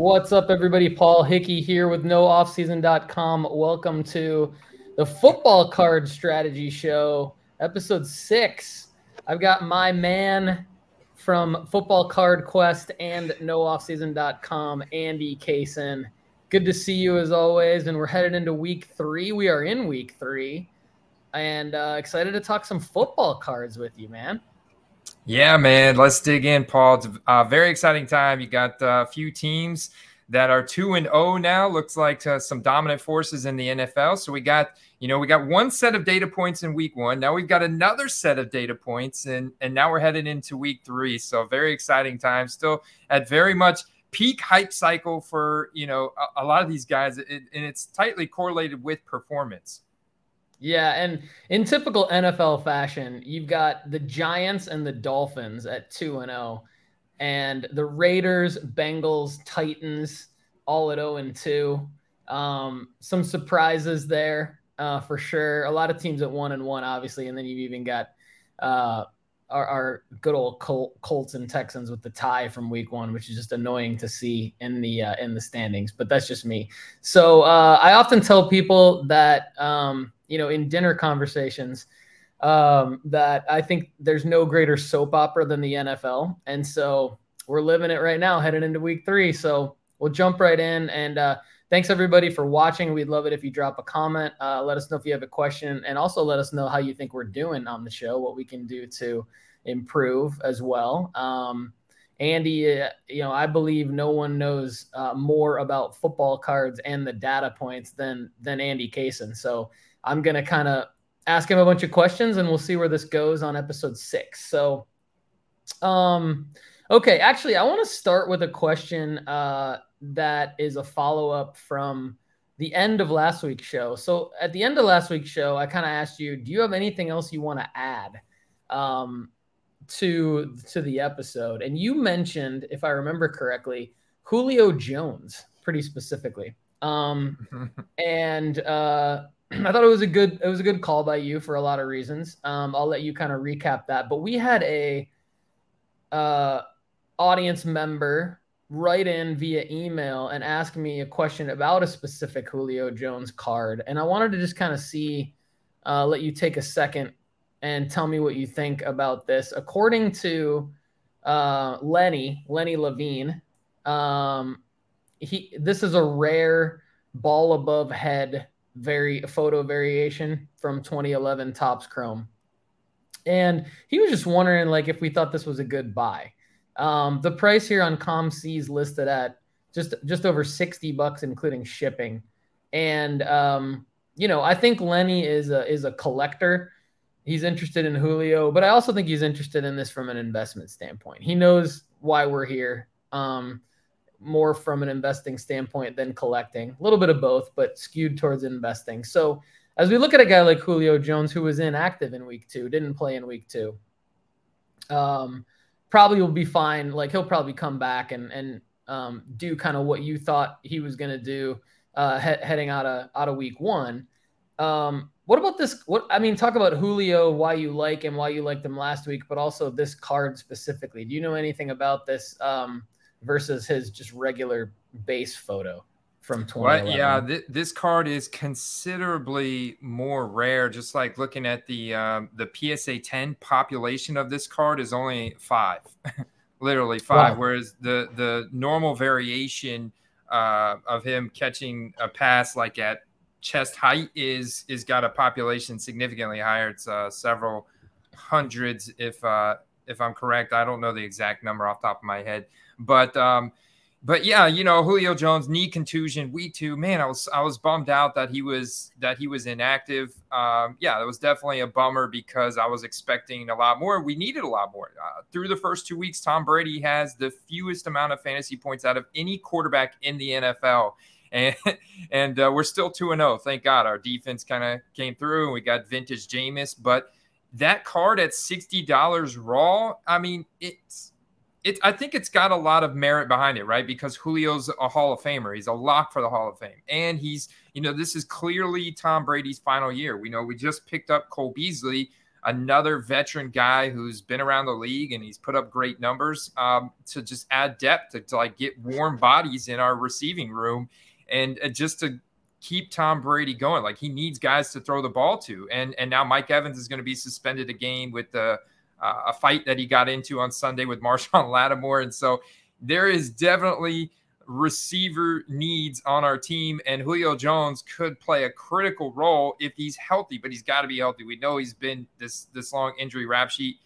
What's up, everybody? Paul Hickey here with NoOffSeason.com. Welcome to the Football Card Strategy Show, episode six. I've got my man from Football Card Quest and NoOffSeason.com, Andy Kaysen. Good to see you as always. And we're headed into week three. We are in week three, and uh, excited to talk some football cards with you, man. Yeah, man. Let's dig in, Paul. It's a very exciting time. You got a few teams that are two and zero oh now. Looks like uh, some dominant forces in the NFL. So we got, you know, we got one set of data points in week one. Now we've got another set of data points, and and now we're headed into week three. So very exciting time. Still at very much peak hype cycle for you know a, a lot of these guys, it, and it's tightly correlated with performance. Yeah, and in typical NFL fashion, you've got the Giants and the Dolphins at 2 and 0 and the Raiders, Bengals, Titans all at 0 and 2. Um, some surprises there uh, for sure. A lot of teams at 1 and 1 obviously, and then you've even got uh, our, our, good old Col- Colts and Texans with the tie from week 1, which is just annoying to see in the uh, in the standings, but that's just me. So, uh, I often tell people that um, you know, in dinner conversations, um, that I think there's no greater soap opera than the NFL. And so we're living it right now, heading into week three. So we'll jump right in. And uh, thanks everybody for watching. We'd love it if you drop a comment. Uh, let us know if you have a question, and also let us know how you think we're doing on the show, what we can do to improve as well. Um, Andy, uh, you know, I believe no one knows uh, more about football cards and the data points than than Andy Kaysen. So I'm to kind of ask him a bunch of questions and we'll see where this goes on episode six. So, um, okay, actually, I want to start with a question uh, that is a follow up from the end of last week's show. So, at the end of last week's show, I kind of asked you, do you have anything else you want to add? Um, to to the episode and you mentioned if i remember correctly julio jones pretty specifically um and uh I thought it was a good it was a good call by you for a lot of reasons. Um, I'll let you kind of recap that. But we had a uh, audience member write in via email and ask me a question about a specific Julio Jones card, and I wanted to just kind of see, uh, let you take a second and tell me what you think about this. According to uh, Lenny Lenny Levine, um, he this is a rare ball above head very photo variation from 2011 Topps Chrome. And he was just wondering like if we thought this was a good buy. Um, the price here on COMC is listed at just just over 60 bucks including shipping. And um, you know, I think Lenny is a is a collector. He's interested in Julio, but I also think he's interested in this from an investment standpoint. He knows why we're here. Um, more from an investing standpoint than collecting. A little bit of both, but skewed towards investing. So as we look at a guy like Julio Jones, who was inactive in week two, didn't play in week two, um, probably will be fine. Like he'll probably come back and and um, do kind of what you thought he was going to do uh, he- heading out of out of week one. Um, what about this? What I mean, talk about Julio, why you like him, why you liked him last week, but also this card specifically. Do you know anything about this? Um, versus his just regular base photo from 2011. Well, yeah, th- this card is considerably more rare. Just like looking at the um, the PSA 10 population of this card is only five, literally five. Wow. Whereas the the normal variation uh, of him catching a pass like at chest height is is got a population significantly higher. It's uh, several hundreds, if uh, if I'm correct. I don't know the exact number off the top of my head, but um, but yeah, you know, Julio Jones knee contusion week two. Man, I was I was bummed out that he was that he was inactive. Um, yeah, that was definitely a bummer because I was expecting a lot more. We needed a lot more uh, through the first two weeks. Tom Brady has the fewest amount of fantasy points out of any quarterback in the NFL. And and uh, we're still two and zero. Oh, thank God, our defense kind of came through, and we got vintage Jameis. But that card at sixty dollars raw, I mean, it's it, I think it's got a lot of merit behind it, right? Because Julio's a Hall of Famer. He's a lock for the Hall of Fame. And he's, you know, this is clearly Tom Brady's final year. We know we just picked up Cole Beasley another veteran guy who's been around the league and he's put up great numbers um, to just add depth to, to, like get warm bodies in our receiving room and uh, just to keep Tom Brady going. Like he needs guys to throw the ball to. And and now Mike Evans is going to be suspended again with the uh, a fight that he got into on Sunday with Marshon Lattimore. And so there is definitely receiver needs on our team, and Julio Jones could play a critical role if he's healthy, but he's got to be healthy. We know he's been this this long injury rap sheet.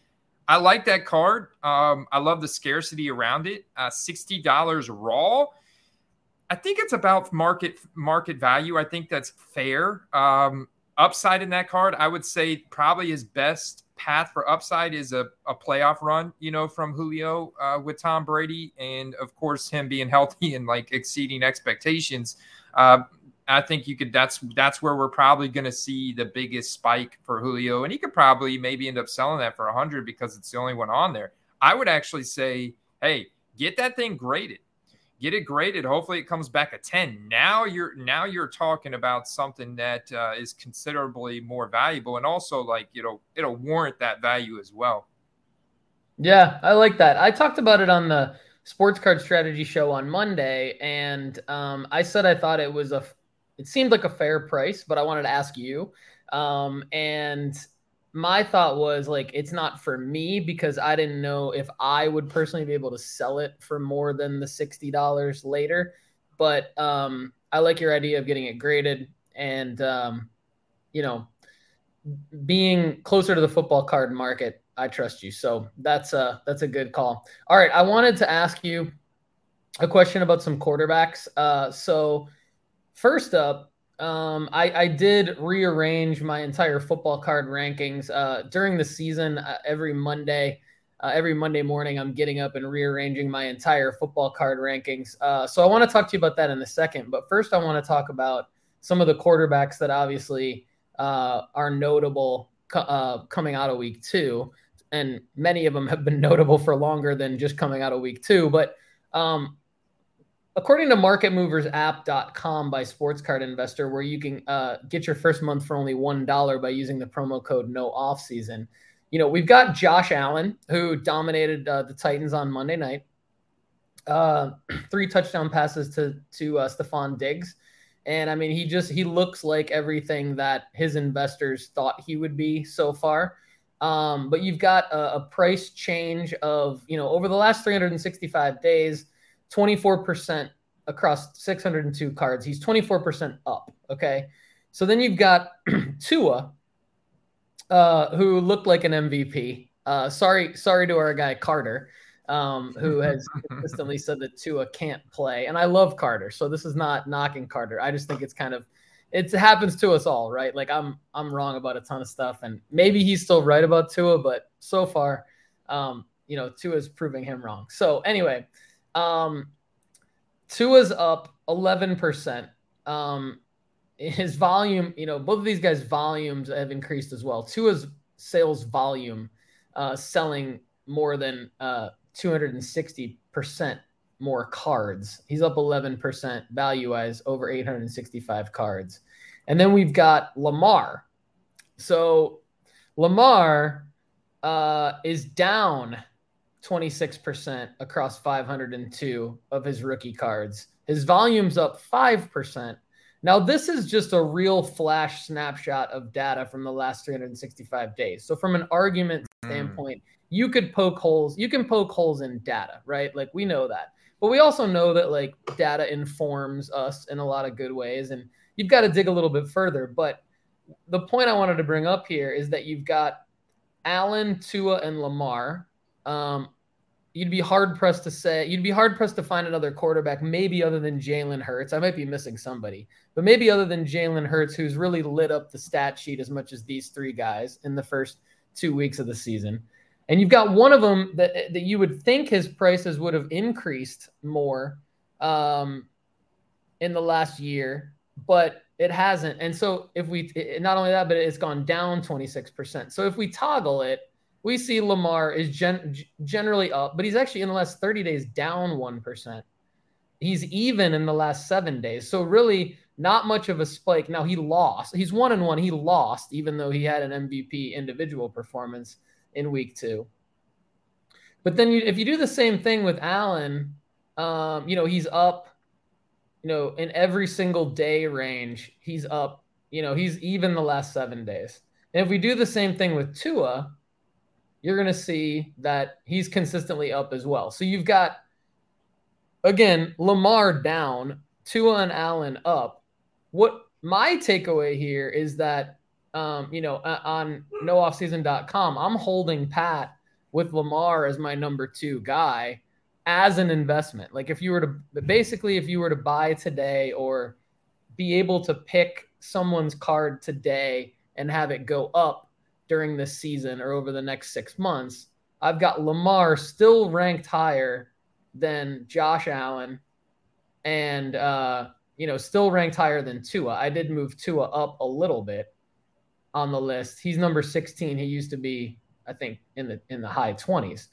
I like that card. Um, I love the scarcity around it. Uh, Sixty dollars raw. I think it's about market market value. I think that's fair. Um, upside in that card, I would say probably his best path for upside is a, a playoff run, you know, from Julio uh, with Tom Brady, and of course him being healthy and like exceeding expectations. Uh, I think you could. That's that's where we're probably going to see the biggest spike for Julio, and he could probably maybe end up selling that for a hundred because it's the only one on there. I would actually say, hey, get that thing graded get it graded. Hopefully, it comes back a ten. Now you're now you're talking about something that uh, is considerably more valuable, and also like you know it'll warrant that value as well. Yeah, I like that. I talked about it on the sports card strategy show on Monday, and um, I said I thought it was a it seemed like a fair price, but I wanted to ask you. Um, and my thought was like it's not for me because I didn't know if I would personally be able to sell it for more than the sixty dollars later. But um, I like your idea of getting it graded and um, you know being closer to the football card market. I trust you, so that's a that's a good call. All right, I wanted to ask you a question about some quarterbacks. Uh, so first up, um, I, I did rearrange my entire football card rankings uh, during the season. Uh, every Monday, uh, every Monday morning, I'm getting up and rearranging my entire football card rankings. Uh, so I want to talk to you about that in a second. But first, I want to talk about some of the quarterbacks that obviously uh, are notable co- uh, coming out of week two, and many of them have been notable for longer than just coming out of week two. But um, according to marketmoversapp.com by sports card investor where you can uh, get your first month for only $1 by using the promo code no off season. You know we've got josh allen who dominated uh, the titans on monday night. Uh, three touchdown passes to to uh, stefon diggs. And i mean he just he looks like everything that his investors thought he would be so far. Um, but you've got a, a price change of you know over the last 365 days 24% across 602 cards. He's 24% up. Okay. So then you've got Tua, uh, who looked like an MVP. Uh, sorry, sorry to our guy Carter, um, who has consistently said that Tua can't play. And I love Carter. So this is not knocking Carter. I just think it's kind of it happens to us all, right? Like I'm I'm wrong about a ton of stuff, and maybe he's still right about Tua, but so far, um, you know, Tua's proving him wrong. So anyway, um, Tua's up 11%. Um, his volume, you know, both of these guys' volumes have increased as well. Tua's sales volume, uh, selling more than uh, 260% more cards. He's up 11% value wise, over 865 cards. And then we've got Lamar. So Lamar uh, is down 26% across 502 of his rookie cards. His volume's up 5%. Now, this is just a real flash snapshot of data from the last 365 days. So, from an argument hmm. standpoint, mm. you could poke holes. You can poke holes in data, right? Like, we know that. But we also know that, like, data informs us in a lot of good ways. And you've got to dig a little bit further. But the point I wanted to bring up here is that you've got Allen, Tua, and Lamar um, you'd be hard pressed to say you'd be hard pressed to find another quarterback, maybe other than Jalen Hurts. I might be missing somebody, but maybe other than Jalen Hurts, who's really lit up the stat sheet as much as these three guys in the first two weeks of the season. And you've got one of them that that you would think his prices would have increased more um, in the last year, but it hasn't. And so if we not only that, but it's gone down 26%. So if we toggle it, we see Lamar is gen- generally up, but he's actually in the last 30 days down 1%. He's even in the last seven days. So, really, not much of a spike. Now he lost. He's one and one. He lost, even though he had an MVP individual performance in week two. But then you, if you do the same thing with Allen, um, you know, he's up, you know, in every single day range, he's up, you know, he's even the last seven days. And if we do the same thing with Tua, you're going to see that he's consistently up as well. So you've got, again, Lamar down, Tua and Allen up. What my takeaway here is that, um, you know, on nooffseason.com, I'm holding Pat with Lamar as my number two guy as an investment. Like if you were to basically if you were to buy today or be able to pick someone's card today and have it go up during this season or over the next six months, I've got Lamar still ranked higher than Josh Allen and uh, you know, still ranked higher than Tua. I did move Tua up a little bit on the list. He's number 16. He used to be I think in the in the high 20s.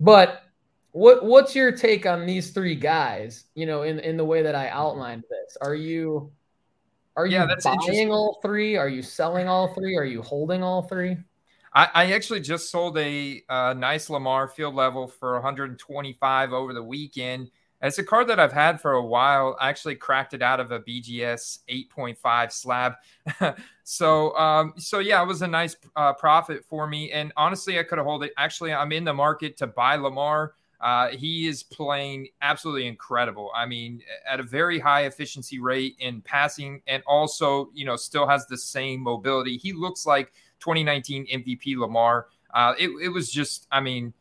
But what what's your take on these three guys, you know, in in the way that I outlined this? Are you are you yeah, buying all three? Are you selling all three? Are you holding all three? I, I actually just sold a uh, nice Lamar field level for 125 over the weekend. It's a card that I've had for a while. I actually cracked it out of a BGS 8.5 slab. so, um, so yeah, it was a nice uh, profit for me. And honestly, I could have held it. Actually, I'm in the market to buy Lamar. Uh, he is playing absolutely incredible. I mean, at a very high efficiency rate in passing, and also, you know, still has the same mobility. He looks like 2019 MVP Lamar. Uh, it, it was just, I mean,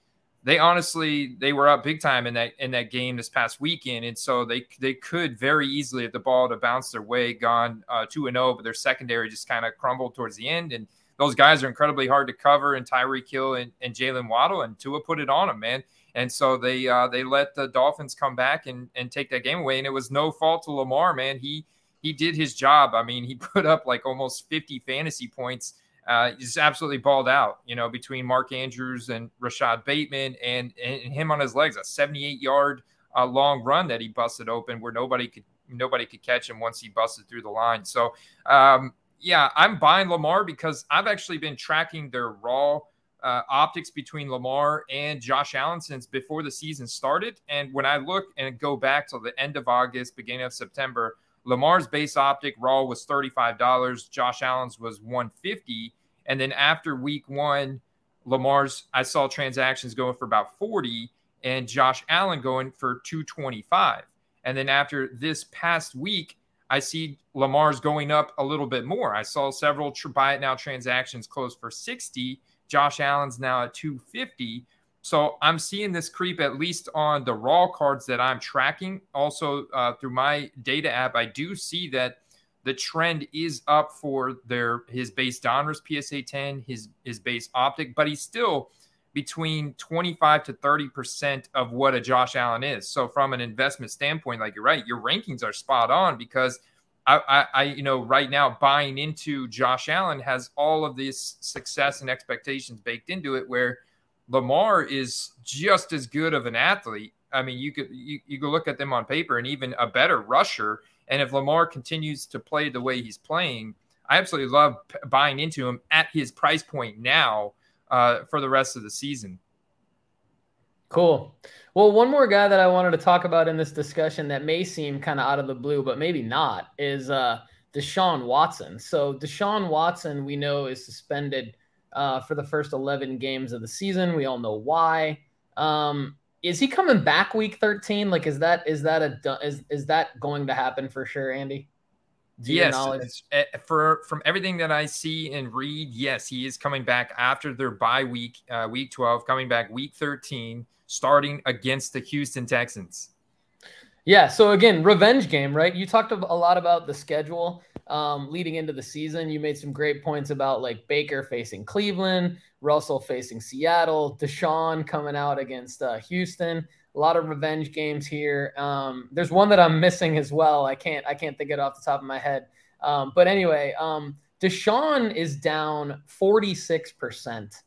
they honestly they were up big time in that in that game this past weekend, and so they they could very easily if the ball to bounce their way gone uh, two and zero, oh, but their secondary just kind of crumbled towards the end, and those guys are incredibly hard to cover. And Tyreek Hill and, and Jaylen Waddle and Tua put it on them, man. And so they uh, they let the Dolphins come back and and take that game away, and it was no fault to Lamar, man. He he did his job. I mean, he put up like almost 50 fantasy points uh, he's absolutely balled out, you know, between Mark Andrews and Rashod Bateman and, and him on his legs, a 78 yard uh, long run that he busted open where nobody could nobody could catch him once he busted through the line. So, um, yeah, I'm buying Lamar because I've actually been tracking their raw uh, optics between Lamar and Josh Allen since before the season started. And when I look and go back to the end of August, beginning of September, Lamar's base optic raw was $35. Josh Allen's was 150 and then after week one, Lamar's, I saw transactions going for about 40 and Josh Allen going for 225. And then after this past week, I see Lamar's going up a little bit more. I saw several buy it now transactions close for 60. Josh Allen's now at 250. So I'm seeing this creep at least on the raw cards that I'm tracking. Also, uh, through my data app, I do see that the trend is up for their his base Donruss PSA 10, his his base optic, but he's still between 25 to 30 percent of what a Josh Allen is. So from an investment standpoint, like you're right, your rankings are spot on because I, I, you know right now buying into Josh Allen has all of this success and expectations baked into it where Lamar is just as good of an athlete. I mean, you could you, you could look at them on paper and even a better rusher and if Lamar continues to play the way he's playing, I absolutely love buying into him at his price point now uh, for the rest of the season. Cool. Well, one more guy that I wanted to talk about in this discussion that may seem kind of out of the blue, but maybe not, is uh, Deshaun Watson. So Deshaun Watson, we know, is suspended uh, for the first 11 games of the season. We all know why. Um, is he coming back week 13? Like, is that is that a is is that going to happen for sure, Andy? yes, eh, for from everything that I see and read, yes, he is coming back after their bye week, uh, week 12, coming back week 13, starting against the Houston Texans. Yeah. So again, revenge game, right? You talked a lot about the schedule um, leading into the season. You made some great points about like Baker facing Cleveland, Russell facing Seattle, Deshaun coming out against uh, Houston. A lot of revenge games here. Um, there's one that I'm missing as well. I can't I can't think it off the top of my head. Um, but anyway, um, Deshaun is down 46 percent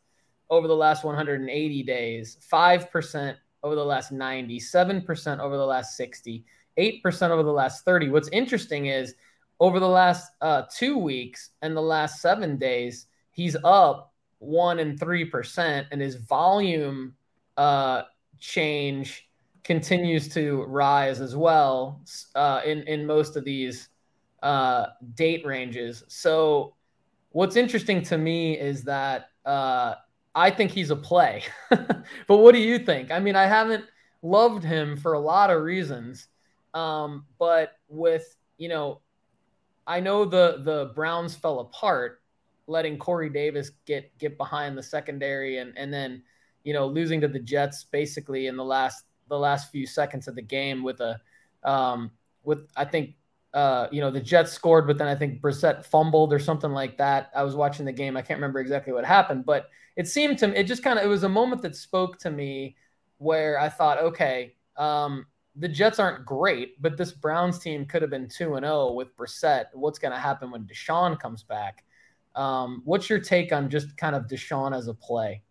over the last 180 days, five percent over the last 90, 7% over the last 60, 8% over the last 30. What's interesting is over the last uh, two weeks and the last seven days, he's up one and three percent, and his volume uh, change continues to rise as well uh, in in most of these uh, date ranges. So, what's interesting to me is that uh, I think he's a play. but what do you think? I mean, I haven't loved him for a lot of reasons, um, but with you know, I know the the Browns fell apart, letting Corey Davis get get behind the secondary, and and then you know losing to the Jets basically in the last the last few seconds of the game with a um, with I think uh, you know the Jets scored, but then I think Brissett fumbled or something like that. I was watching the game. I can't remember exactly what happened, but it seemed to me it just kind of it was a moment that spoke to me where I thought, okay, um, the Jets aren't great, but this Browns team could have been two and zero oh with Brissett. What's going to happen when Deshaun comes back? Um, what's your take on just kind of Deshaun as a play?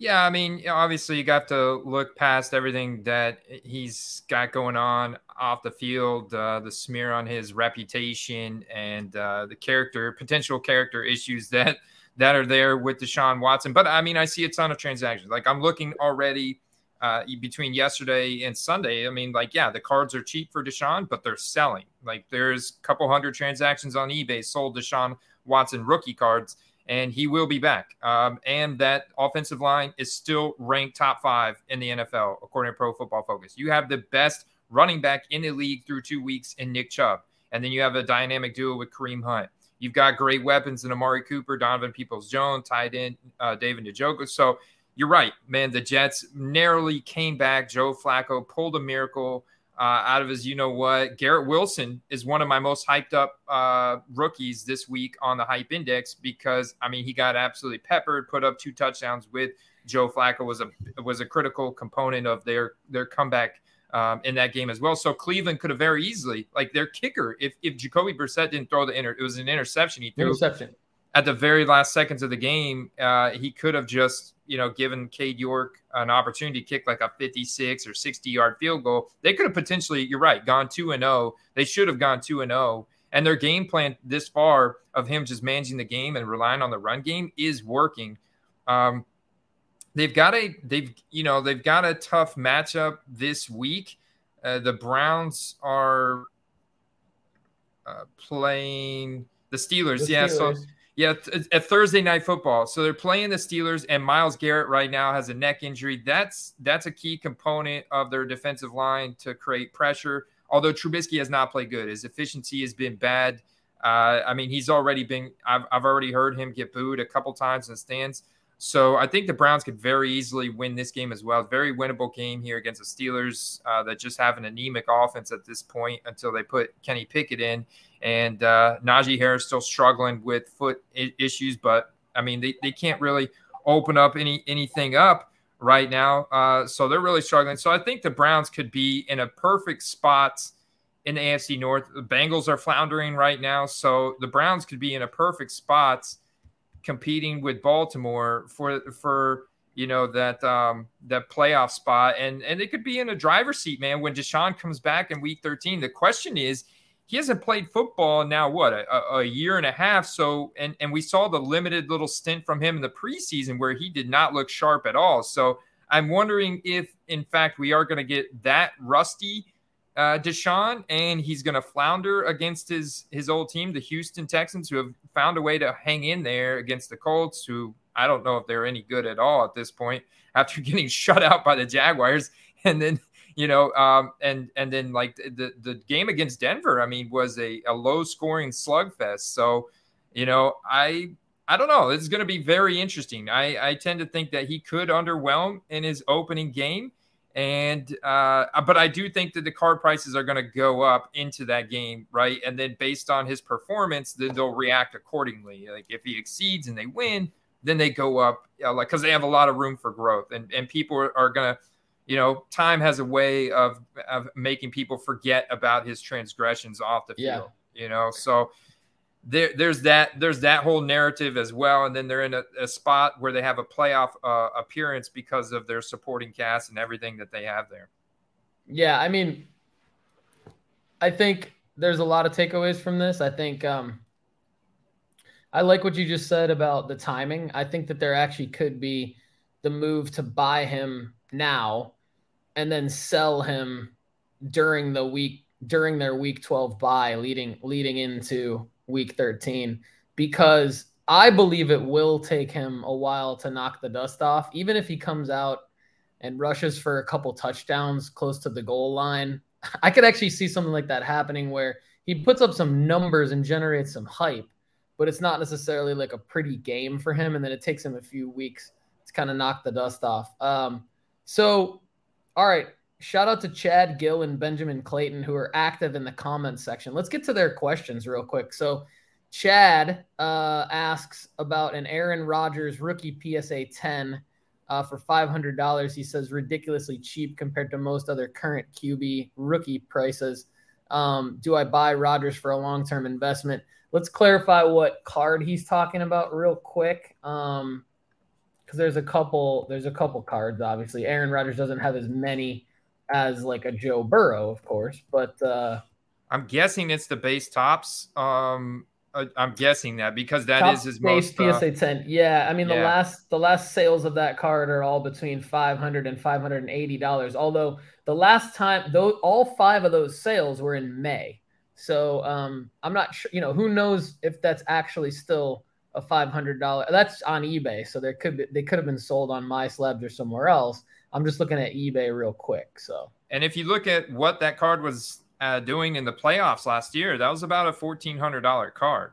Yeah, I mean, obviously you got to look past everything that he's got going on off the field, uh, the smear on his reputation, and uh, the character, potential character issues that that are there with Deshaun Watson. But I mean, I see a ton of transactions. Like I'm looking already uh, between yesterday and Sunday. I mean, like yeah, the cards are cheap for Deshaun, but they're selling. Like there's a couple hundred transactions on eBay sold Deshaun Watson rookie cards and he will be back. Um, and that offensive line is still ranked top five in the NFL, according to Pro Football Focus. You have the best running back in the league through two weeks in Nick Chubb. And then you have a dynamic duo with Kareem Hunt. You've got great weapons in Amari Cooper, Donovan Peoples Jones, tied in uh, David Njoku. So you're right, man. The Jets narrowly came back. Joe Flacco pulled a miracle uh, out of his you know what. Garrett Wilson is one of my most hyped up uh, rookies this week on the hype index because I mean he got absolutely peppered, put up two touchdowns with Joe Flacco was a was a critical component of their their comeback um, in that game as well. So Cleveland could have very easily like their kicker if if Jacoby Brissett didn't throw the inter it was an interception he threw interception at the very last seconds of the game, uh, he could have just, you know, given Cade York an opportunity to kick like a 56 or 60 yard field goal. They could have potentially, you're right, gone 2 and 0. They should have gone 2 and 0. And their game plan this far of him just managing the game and relying on the run game is working. Um, they've got a they've you know they've got a tough matchup this week. Uh, the Browns are uh, playing the Steelers. The yeah, Steelers. so yeah, at Thursday night football. So they're playing the Steelers, and Myles Garrett right now has a neck injury. That's that's a key component of their defensive line to create pressure. Although Trubisky has not played good, his efficiency has been bad. Uh, I mean, he's already been. I've, I've already heard him get booed a couple times in the stands. So I think the Browns could very easily win this game as well. Very winnable game here against the Steelers uh, that just have an anemic offense at this point until they put Kenny Pickett in. And uh, Najee Harris still struggling with foot issues, but I mean they, they can't really open up any anything up right now. Uh, so they're really struggling. So I think the Browns could be in a perfect spot in the AFC North. The Bengals are floundering right now, so the Browns could be in a perfect spot competing with Baltimore for for you know that um that playoff spot. And and it could be in a driver's seat man when Deshaun comes back in week 13 the question is he hasn't played football now what a, a, year and a half. So and and we saw the limited little stint from him in the preseason where he did not look sharp at all. So i'm wondering if in fact we are going to get that rusty uh, Deshaun, and he's going to flounder against his his old team, the Houston Texans, who have found a way to hang in there against the Colts, who I don't know if they're any good at all at this point after getting shut out by the Jaguars, and then you know, um, and and then like the the game against Denver, I mean, was a, a low scoring slugfest. So, you know, I I don't know. It's going to be very interesting. I I tend to think that he could underwhelm in his opening game and uh, but I do think that the card prices are going to go up into that game, right? And then based on his performance, then they'll react accordingly. Like if he exceeds and they win, then they go up, know, like because they have a lot of room for growth, and and people are, are going to, you know, time has a way of of making people forget about his transgressions off the field. Yeah. You know, so there, there's that there's that whole narrative as well, and then they're in a, a spot where they have a playoff uh, appearance because of their supporting cast and everything that they have there. Yeah, I mean, I think there's a lot of takeaways from this. I think um, I like what you just said about the timing. I think that there actually could be the move to bye him now and then sell him during the week during their week 12 buy leading leading into week 13 because I believe it will take him a while to knock the dust off. Even if he comes out and rushes for a couple touchdowns close to the goal line I could actually see something like that happening where he puts up some numbers and generates some hype but it's not necessarily like a pretty game for him and then it takes him a few weeks to kind of knock the dust off. Um, so all right shout out to Chad Gill and Benjamin Clayton who are active in the comments section. Let's get to their questions real quick. So, Chad uh, asks about an Aaron Rodgers rookie PSA 10 uh, for $500. He says ridiculously cheap compared to most other current QB rookie prices. Um, do I buy Rodgers for a long term investment? Let's clarify what card he's talking about real quick. Um, because there's a couple, there's a couple cards. Obviously, Aaron Rodgers doesn't have as many as like a Joe Burrow, of course. But uh, I'm guessing it's the base Topps. Um, I'm guessing that because that is his base most PSA uh, 10. Yeah, I mean the last the last sales of that card are all between 500 and 580 dollars. Although the last time though all five of those sales were in May. So um, I'm not sure. You know, who knows if that's actually still a $500. That's on eBay, so there could be they could have been sold on MySlabs or somewhere else. I'm just looking at eBay real quick. So, and if you look at what that card was uh, doing in the playoffs last year, that was about a fourteen hundred dollar card.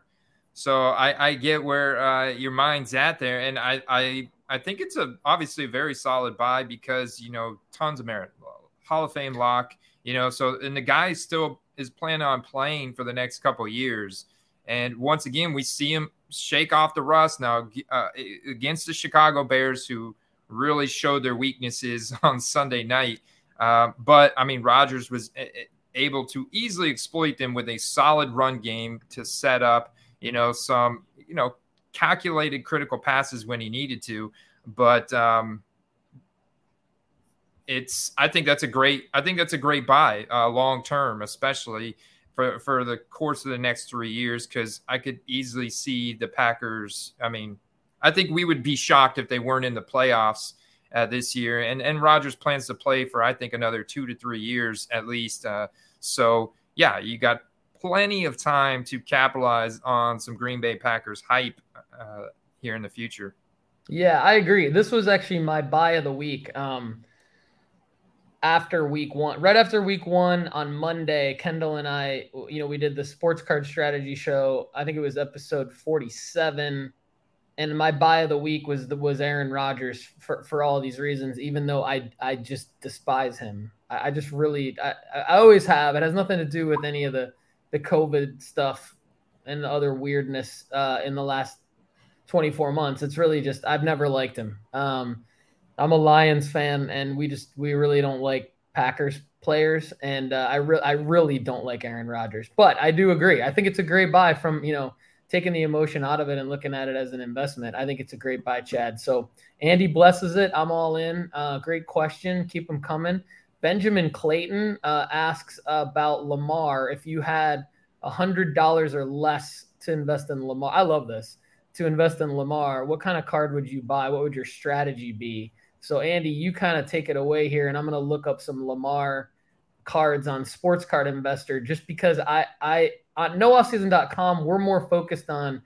So I, I get where uh, your mind's at there, and I, I I think it's a obviously a very solid buy because you know tons of merit, Hall of Fame lock, you know. So and the guy still is planning on playing for the next couple years. And once again, we see him shake off the rust now uh, against the Chicago Bears, who really showed their weaknesses on Sunday night. Uh, but I mean, Rodgers was able to easily exploit them with a solid run game to set up, you know, some, you know, calculated critical passes when he needed to. But um, it's, I think that's a great, I think that's a great buy uh, long term, especially for for the course of the next three years, because I could easily see the Packers. I mean, I think we would be shocked if they weren't in the playoffs uh, this year. And and Rodgers plans to play for I think another two to three years at least. Uh, so yeah, you got plenty of time to capitalize on some Green Bay Packers hype uh, here in the future. Yeah, I agree. This was actually my buy of the week. Um, after week one, right after week one on Monday, Kendall and I, you know, we did the sports card strategy show. I think it was episode 47 and my buy of the week was the, was Aaron Rodgers for, for all these reasons. Even though I I just despise him, I, I just really I, I always have. It has nothing to do with any of the the COVID stuff and the other weirdness uh, in the last 24 months. It's really just I've never liked him. Um, I'm a Lions fan, and we just we really don't like Packers players, and uh, I really I really don't like Aaron Rodgers. But I do agree. I think it's a great buy from you know taking the emotion out of it and looking at it as an investment, I think it's a great buy, Chad. So Andy blesses it. I'm all in. Uh, great question. Keep them coming. Benjamin Clayton uh, asks about Lamar. If you had a hundred dollars or less to invest in Lamar, I love this. To invest in Lamar, what kind of card would you buy? What would your strategy be? So Andy, you kind of take it away here, and I'm going to look up some Lamar cards on Sports Card Investor just because I I Uh, on nooffseason.com, we're more focused on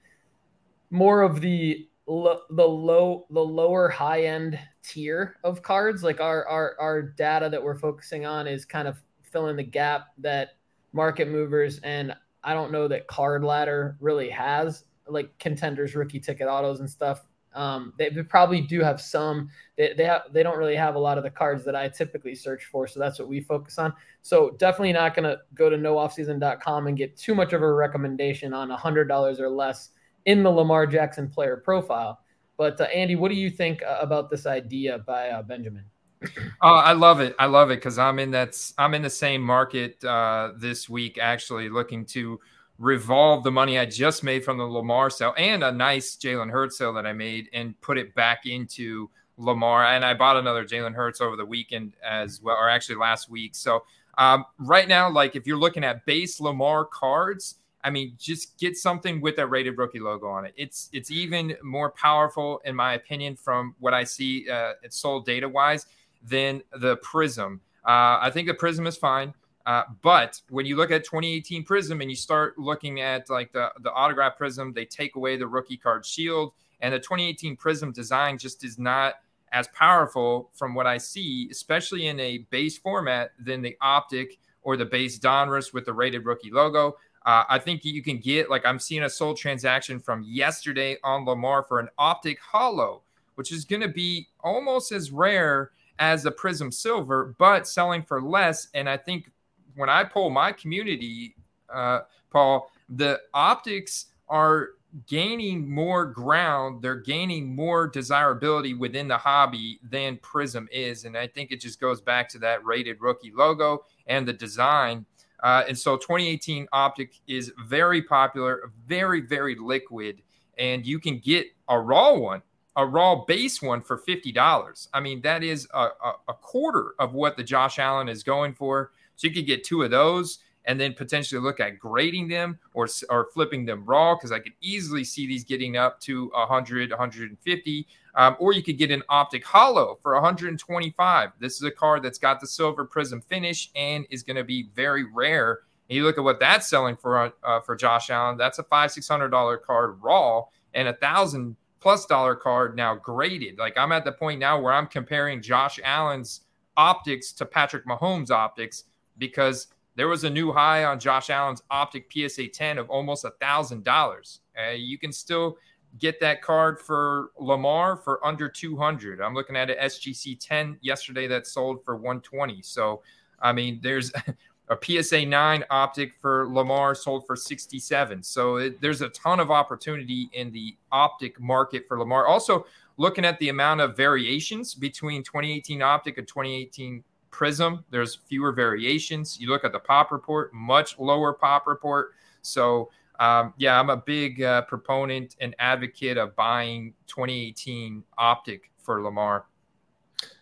more of the lo- the low the lower high end tier of cards. Like our our our data that we're focusing on is kind of filling the gap that market movers and I don't know that Card Ladder really has like contenders, rookie ticket autos and stuff. Um, they, they, probably do have some. They they, they don't really have a lot of the cards that I typically search for, so that's what we focus on. So definitely not going to go to nooffseason.com and get too much of a recommendation on hundred dollars or less in the Lamar Jackson player profile. But uh, Andy, what do you think uh, about this idea by uh, Benjamin? Oh, I love it. I love it because I'm in that. I'm in the same market uh, this week, actually looking to revolve the money I just made from the Lamar sale and a nice Jalen Hurts sale that I made and put it back into Lamar. And I bought another Jalen Hurts over the weekend as well, or actually last week. So Um, right now, like if you're looking at base Lamar cards, I mean, just get something with that rated rookie logo on it. It's it's even more powerful, in my opinion, from what I see uh, it's sold data wise than the Prism. Uh, I think the Prism is fine. Uh, but when you look at 2018 Prism and you start looking at like the, the autograph Prism, they take away the rookie card shield. And the 2018 Prism design just is not as powerful from what I see, especially in a base format, than the Optic or the base Donruss with the rated rookie logo. Uh, I think you can get, like, I'm seeing a sold transaction from yesterday on Lamar for an Optic holo, which is going to be almost as rare as the Prism Silver, but selling for less. And I think when I poll my community, uh, Paul, the optics are gaining more ground. They're gaining more desirability within the hobby than Prism is. And I think it just goes back to that rated rookie logo and the design. Uh, and so 2018 Optic is very popular, very, very liquid. And you can get a raw one, a raw base one for $50. I mean, that is a, a, a quarter of what the Josh Allen is going for. So you could get two of those and then potentially look at grading them or, or flipping them raw because I could easily see these getting up to 100, 150. Um, or you could get an optic holo for 125. This is a card that's got the silver prism finish and is going to be very rare. And you look at what that's selling for uh, for Josh Allen. That's a five six hundred dollar card raw and a thousand plus dollar card now graded. Like I'm at the point now where I'm comparing Josh Allen's optics to Patrick Mahomes' optics because there was a new high on Josh Allen's Optic PSA 10 of almost a thousand dollars. You can still get that card for Lamar for under 200. I'm looking at an SGC 10 yesterday that sold for 120. So, I mean, there's a PSA 9 optic for Lamar sold for 67. So it, there's a ton of opportunity in the optic market for Lamar. Also, looking at the amount of variations between 2018 optic and 2018 Prism, there's fewer variations. You look at the pop report, much lower pop report. So, um, yeah, I'm a big uh, proponent and advocate of buying 2018 Optic for Lamar.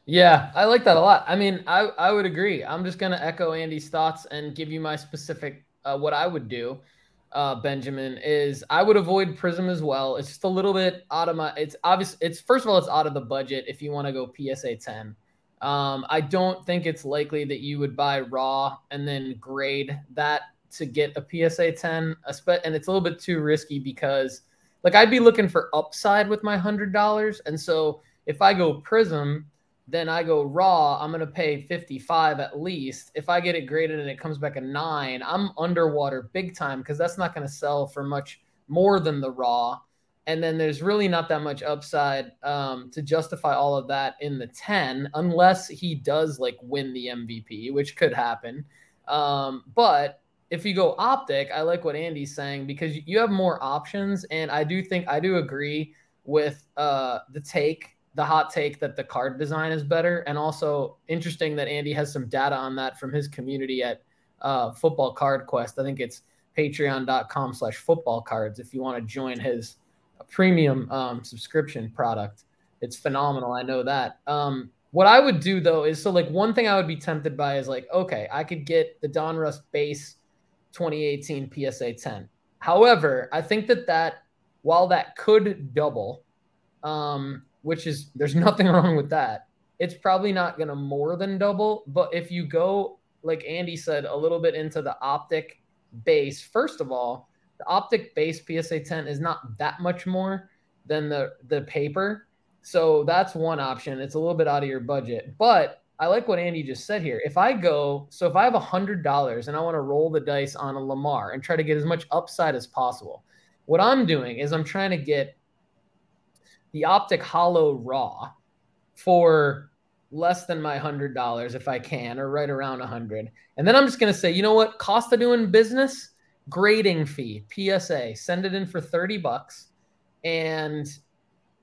Yeah, I like that a lot. I mean, I, I would agree. I'm just going to echo Andy's thoughts and give you my specific uh, what I would do. Uh, Benjamin is I would avoid Prism as well. It's just a little bit out of my. It's obvious. It's first of all, it's out of the budget if you want to go PSA 10. Um, I don't think it's likely that you would buy raw and then grade that to get a PSA 10. And it's a little bit too risky because, like, I'd be looking for upside with my $100. And so if I go Prism, then I go raw, I'm going to pay 55 at least. If I get it graded and it comes back a nine, I'm underwater big time because that's not going to sell for much more than the raw and then there's really not that much upside um, to justify all of that in the 10 unless he does like win the mvp which could happen. Um, but if you go optic i like what andy's saying because you have more options. And i do think i do agree with uh, the take the hot take that the card design is better. And also interesting that andy has some data on that from his community at uh, football card quest. I think it's patreon.com slash football cards if you want to join his premium um, subscription product. It's phenomenal. I know that. Um, what I would do though is so like one thing I would be tempted by is like, okay, I could get the Donruss base 2018 PSA 10. However, I think that that while that could double, um, which is there's nothing wrong with that. It's probably not going to more than double, but if you go like Andy said a little bit into the optic base, first of all, the optic base PSA 10 is not that much more than the the paper. So that's one option. It's a little bit out of your budget. But I like what Andy just said here. If I go, so if I have a hundred dollars and I want to roll the dice on a Lamar and try to get as much upside as possible, what I'm doing is I'm trying to get the optic holo raw for less than my hundred dollars if I can, or right around a hundred. And then I'm just gonna say, you know what, cost of doing business grading fee, PSA, send it in for 30 bucks. And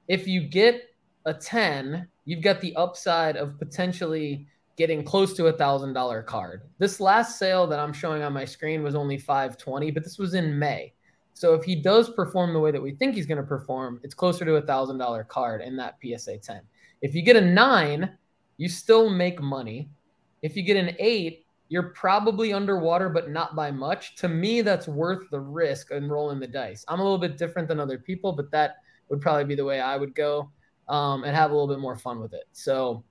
if you get a 10, you've got the upside of potentially getting close to a thousand dollar card. This last sale that I'm showing on my screen was only 520, but this was in May. So if he does perform the way that we think he's going to perform, it's closer to a thousand dollar card in that PSA 10. If you get a nine, you still make money. If you get an eight, you're probably underwater, but not by much. To me, that's worth the risk and rolling the dice. I'm a little bit different than other people, but that would probably be the way I would go um, and have a little bit more fun with it. So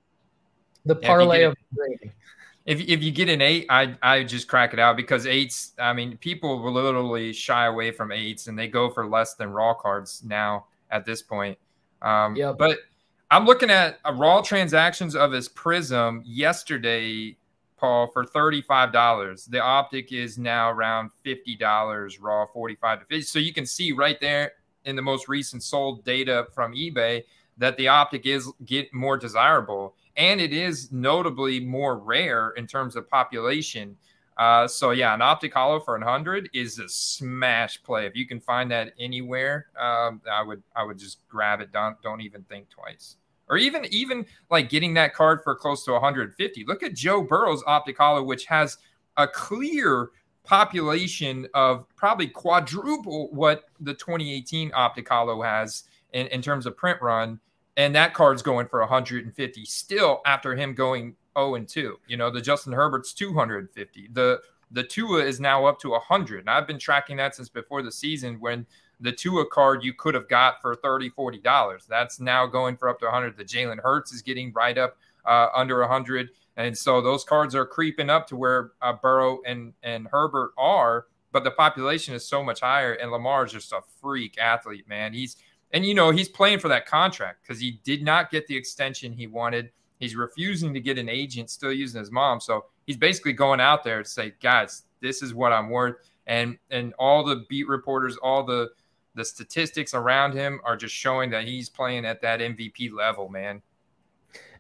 the parlay yeah, of grading. If, if you get an eight, I I just crack it out because eights. I mean, people will literally shy away from eights and they go for less than raw cards now at this point. Um, yeah, but I'm looking at a raw transactions of his Prism yesterday, Paul, for thirty-five dollars. The optic is now around fifty dollars, raw forty-five to fifty. So you can see right there in the most recent sold data from eBay that the optic is get more desirable and it is notably more rare in terms of population. Uh, so yeah, an optic holo for 100 is a smash play. If you can find that anywhere, um, I would I would just grab it. Don't don't even think twice. Or even even like getting that card for close to 150. Look at Joe Burrow's optic holo, which has a clear population of probably quadruple what the 2018 optic holo has in, in terms of print run and that card's going for 150 still after him going 0 and 2. You know, the Justin Herbert's 250. The the Tua is now up to 100. And I've been tracking that since before the season when the Tua card you could have got for 30 40 dollars. That's now going for up to 100. The Jalen Hurts is getting right up uh, under 100. And so those cards are creeping up to where uh, Burrow and and Herbert are, but the population is so much higher and Lamar is just a freak athlete, man. He's and you know, he's playing for that contract because he did not get the extension he wanted. He's refusing to get an agent, still using his mom. So he's basically going out there to say, guys, this is what I'm worth. And and all the beat reporters, all the the statistics around him are just showing that he's playing at that MVP level, man.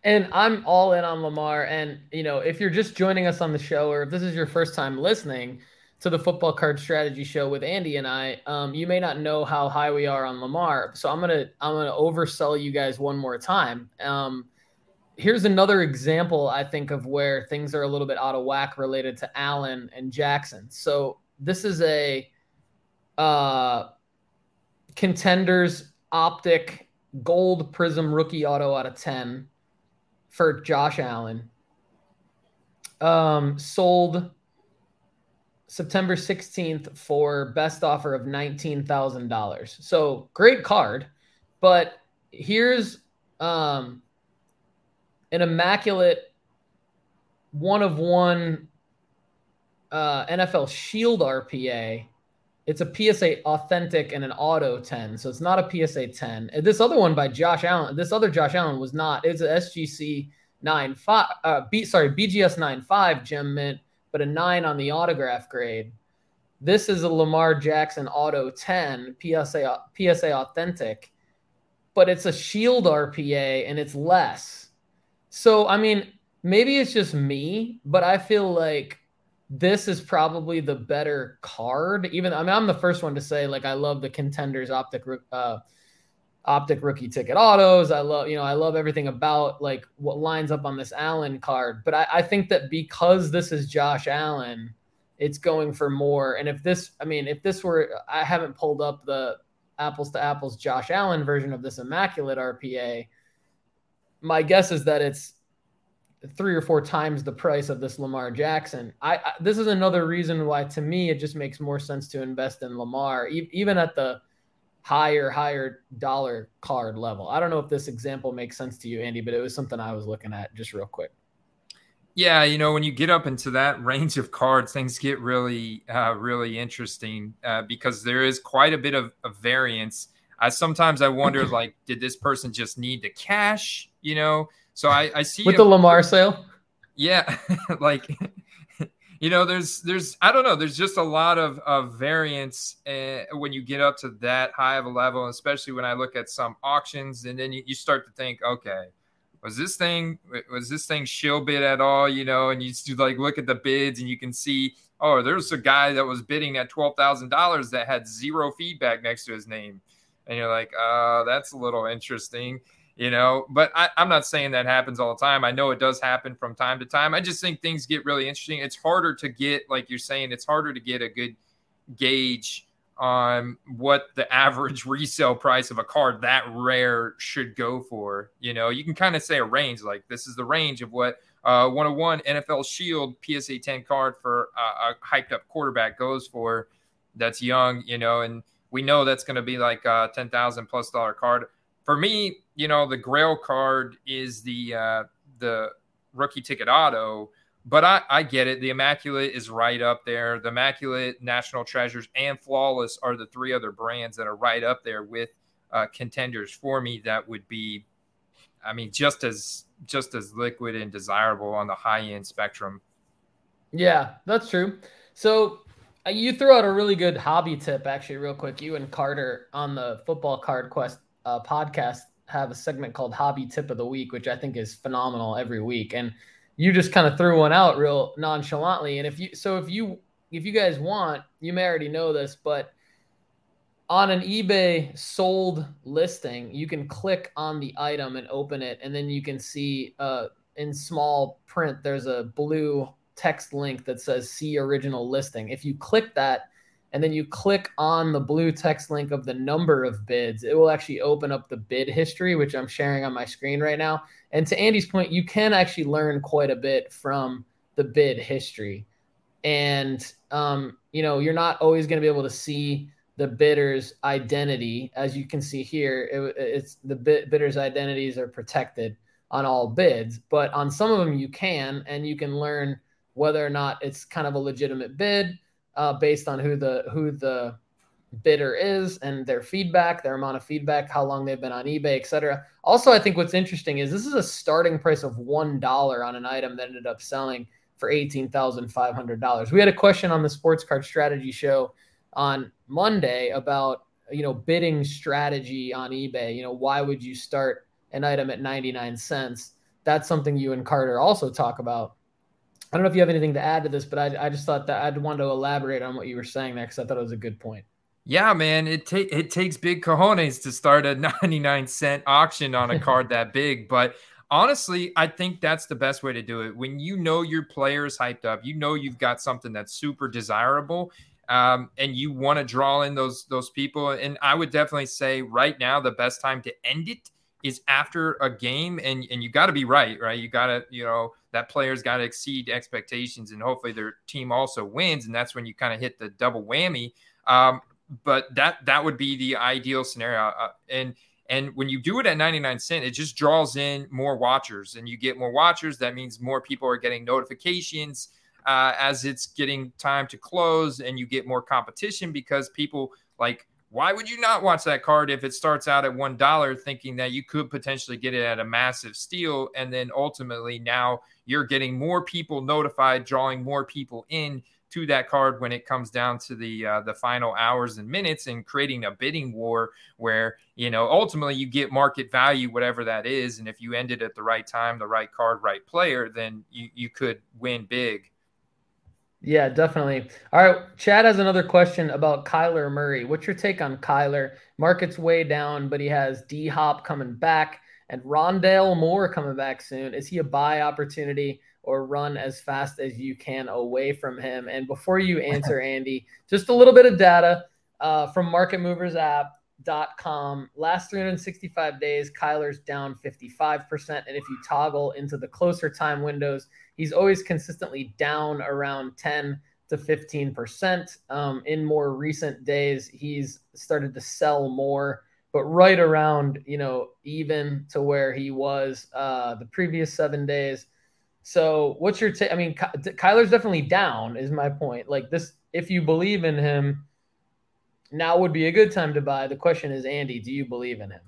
And I'm all in on Lamar. And you know, if you're just joining us on the show, or if this is your first time listening, to the football card strategy show with Andy and I, um, you may not know how high we are on Lamar. So I'm gonna I'm gonna oversell you guys one more time. Um, here's another example I think of where things are a little bit out of whack related to Allen and Jackson. So this is a uh, contenders optic gold prism rookie auto out of 10 for Josh Allen. Um, sold September 16th for best offer of $19,000. So great card, but here's um, an immaculate one of one uh, NFL Shield RPA. It's a PSA authentic and an auto 10. So it's not a PSA 10. This other one by Josh Allen, this other Josh Allen was not. It's a SGC 9.5, uh, B, sorry, BGS 9.5 gem mint but a nine on the autograph grade. This is a Lamar Jackson Auto 10 PSA PSA authentic, but it's a Shield RPA and it's less. So I mean, maybe it's just me, but I feel like this is probably the better card. Even I mean, I'm the first one to say like I love the contenders optic uh, optic rookie ticket autos. I love, you know, I love everything about like what lines up on this Allen card. But I, I think that because this is Josh Allen, it's going for more. And if this, I mean, if this were, I haven't pulled up the apples to apples Josh Allen version of this immaculate RPA. My guess is that it's three or four times the price of this Lamar Jackson. I, I this is another reason why to me it just makes more sense to invest in Lamar, e- even at the higher, higher dollar card level. I don't know if this example makes sense to you, Andy, but it was something I was looking at just real quick. Yeah, you know, when you get up into that range of cards, things get really, uh, really interesting uh, because there is quite a bit of, of variance. I sometimes I wonder, like, did this person just need the cash? You know, so I, I see with a, the Lamar sale. Yeah, like you know there's there's i don't know there's just a lot of of variance uh, when you get up to that high of a level especially when i look at some auctions and then you, you start to think okay was this thing was this thing shill bid at all you know? And you just like look at the bids and you can see oh there's a guy that was bidding at $12000 that had zero feedback next to his name. And you're like uh that's a little interesting you know but I, am not saying that happens all the time i know it does happen from time to time i just think things get really interesting it's harder to get like you're saying it's harder to get a good gauge on what the average resale price of a card that rare should go for. You know, you can kind of say a range like this is the range of what uh, 101 NFL Shield PSA 10 card for a hyped up quarterback goes for that's young, you know, and we know that's going to be like a 10,000 plus dollar card. For me, you know, the Grail card is the uh, the rookie ticket auto but I, I get it. The Immaculate is right up there. The Immaculate, National Treasures, and Flawless are the three other brands that are right up there with uh, contenders for me. That would be, I mean, just as just as liquid and desirable on the high end spectrum. Yeah, that's true. So uh, you threw out a really good hobby tip, actually, real quick. You and Carter on the Football Card Quest uh, podcast have a segment called Hobby Tip of the Week, which I think is phenomenal every week. And you just kind of threw one out real nonchalantly. And if you so if you if you guys want, you may already know this, but on an eBay sold listing, you can click on the item and open it, and then you can see uh, in small print there's a blue text link that says "See original listing." If you click that, and then you click on the blue text link of the number of bids, it will actually open up the bid history, which I'm sharing on my screen right now. And to Andy's point, you can actually learn quite a bit from the bid history. And, um, you know, you're not always going to be able to see the bidder's identity. As you can see here, it, it's the bid, bidder's identities are protected on all bids, but on some of them you can, and you can learn whether or not it's kind of a legitimate bid uh, based on who the who the bidder is and their feedback, their amount of feedback, how long they've been on eBay, etc. Also, I think what's interesting is this is a starting price of one dollar on an item that ended up selling for eighteen thousand five hundred dollars. We had a question on the Sports Card Strategy Show on Monday about you know bidding strategy on eBay. You know, why would you start an item at ninety nine cents? That's something you and Carter also talk about I don't know if you have anything to add to this, but I, I just thought that I'd want to elaborate on what you were saying there because I thought it was a good point. Yeah, man, it ta- it takes big cojones to start a 99 cent auction on a card that big, but honestly, I think that's the best way to do it. When you know your players hyped up, you know you've got something that's super desirable, um, and you want to draw in those those people. And I would definitely say right now the best time to end it is after a game, and and you got to be right, right? You got to you know that player's got to exceed expectations and hopefully their team also wins and that's when you kind of hit the double whammy. Um, but that that would be the ideal scenario. Uh, and and when you do it at 99 cent it just draws in more watchers and you get more watchers. That means more people are getting notifications uh, as it's getting time to close and you get more competition because people like why would you not watch that card if it starts out at one dollar thinking that you could potentially get it at a massive steal? And then ultimately now you're getting more people notified drawing more people in to that card when it comes down to the uh, the final hours and minutes and creating a bidding war where you know ultimately you get market value whatever that is. And if you ended at the right time the right card right player then you, you could win big yeah, definitely. All right. Chad has another question about Kyler Murray. What's your take on Kyler? Market's way down, but he has D Hop coming back and Rondale Moore coming back soon. Is he a buy opportunity or run as fast as you can away from him? And before you answer, Andy, just a little bit of data uh, from Market Movers app dot com last 365 days kyler's down 55% and if you toggle into the closer time windows he's always consistently down around 10 to 15% um, in more recent days he's started to sell more but right around you know even to where he was uh, the previous seven days so what's your take i mean kyler's definitely down is my point like this if you believe in him now would be a good time to buy. The question is, Andy, do you believe in him?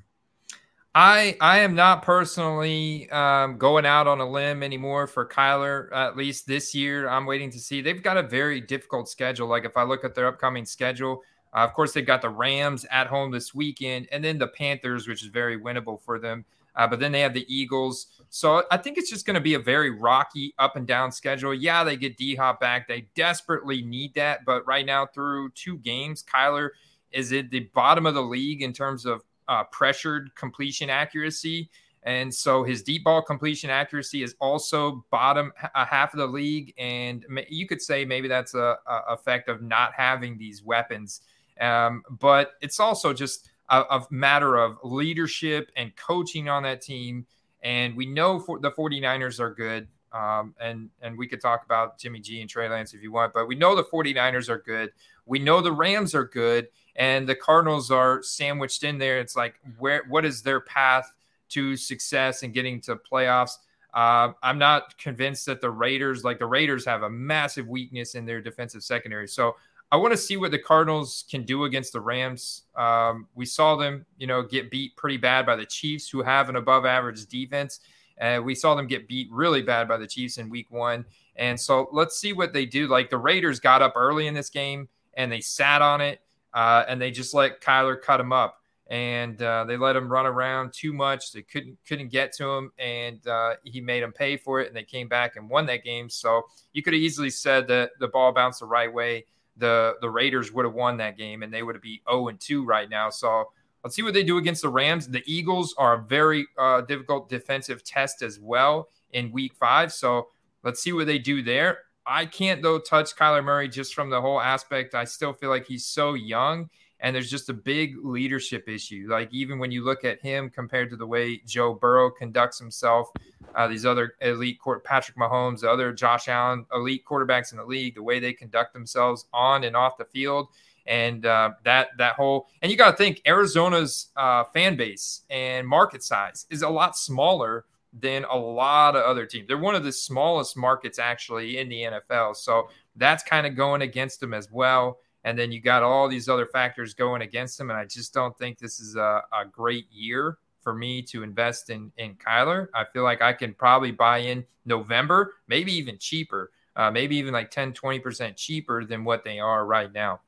I I am not personally um, going out on a limb anymore for Kyler. At least this year, I'm waiting to see. They've got a very difficult schedule. Like if I look at their upcoming schedule, uh, of course they've got the Rams at home this weekend, and then the Panthers, which is very winnable for them. Uh, but then they have the Eagles. So I think it's just going to be a very rocky up and down schedule. Yeah, they get D Hop back. They desperately need that. But right now, through two games, Kyler is at the bottom of the league in terms of uh, pressured completion accuracy. And so his deep ball completion accuracy is also bottom a half of the league. And you could say maybe that's a, a effect of not having these weapons Um, but it's also just a, a, matter of leadership and coaching on that team. And we know for the 49ers are good. Um, and and we could talk about Jimmy G and Trey Lance if you want, but we know the 49ers are good. We know the Rams are good, and the Cardinals are sandwiched in there. It's like where what is their path to success and getting to playoffs? Uh, I'm not convinced that the Raiders, like the Raiders, have a massive weakness in their defensive secondary. So I want to see what the Cardinals can do against the Rams. Um, we saw them, you know, get beat pretty bad by the Chiefs, who have an above-average defense. Uh, we saw them get beat really bad by the Chiefs in Week One, and so let's see what they do. Like the Raiders got up early in this game and they sat on it, uh, and they just let Kyler cut them up and uh, they let him run around too much. They couldn't couldn't get to him, and uh, he made them pay for it. And they came back and won that game. So you could have easily said that the ball bounced the right way. The the Raiders would have won that game, and they would have be zero oh and two right now. So let's see what they do against the Rams. The Eagles are a very uh, difficult defensive test as well in Week Five. So let's see what they do there. I can't though touch Kyler Murray just from the whole aspect. I still feel like he's so young and there's just a big leadership issue. Like even when you look at him compared to the way Joe Burrow conducts himself, uh, these other elite court, Patrick Mahomes, the other Josh Allen, elite quarterbacks in the league, the way they conduct themselves on and off the field, and uh, that that whole and you got to think Arizona's uh, fan base and market size is a lot smaller than a lot of other teams. They're one of the smallest markets actually in the NFL, so that's kind of going against them as well and then you got all these other factors going against them, And I just don't think this is a, a great year for me to invest in in Kyler. I feel like I can probably buy in November, maybe even cheaper, uh, maybe even like 10, 20% cheaper than what they are right now.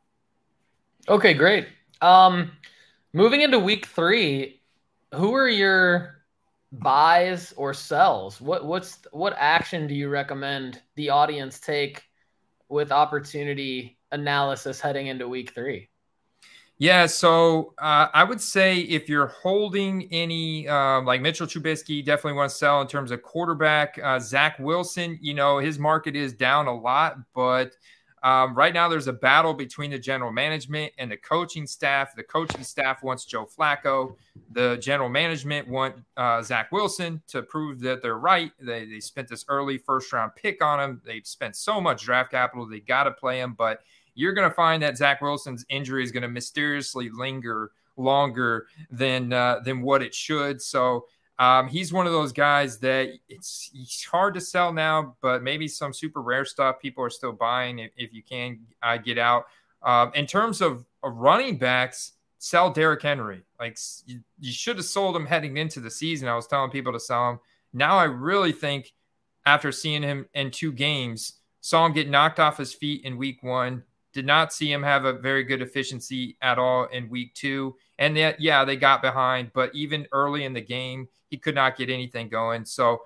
Okay, great. Um, moving into week three, who are your buys or sells? What what's what action do you recommend the audience take with opportunity analysis heading into week three? Yeah, so uh, I would say if you're holding any, uh, like Mitchell Trubisky, definitely want to sell in terms of quarterback. Uh, Zach Wilson, you know, his market is down a lot, but um, right now there's a battle between the general management and the coaching staff. The coaching staff wants Joe Flacco. The general management want uh, Zach Wilson to prove that they're right. They, they spent this early first round pick on him. They've spent so much draft capital. They got to play him, but – you're going to find that Zach Wilson's injury is going to mysteriously linger longer than uh, than what it should. So um, he's one of those guys that it's, hard to sell now, but maybe some super rare stuff people are still buying if, if you can uh, get out. Um, in terms of, of, running backs, sell Derrick Henry. Like you, you should have sold him heading into the season. I was telling people to sell him. Now I really think after seeing him in two games, saw him get knocked off his feet in week one, did not see him have a very good efficiency at all in week two. And yeah, they got behind, but even early in the game, he could not get anything going. So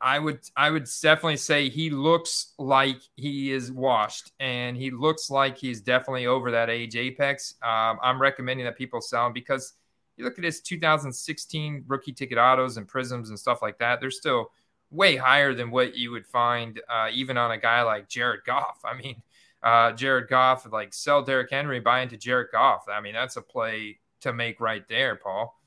I would I would definitely say he looks like he is washed and he looks like he's definitely over that age apex. Um, I'm recommending that people sell him because you look at his 2016 rookie ticket autos and prisms and stuff like that, they're still way higher than what you would find uh, even on a guy like Jared Goff. I mean, uh, Jared Goff, like sell Derrick Henry, buy into Jared Goff. I mean, that's a play to make right there, Paul.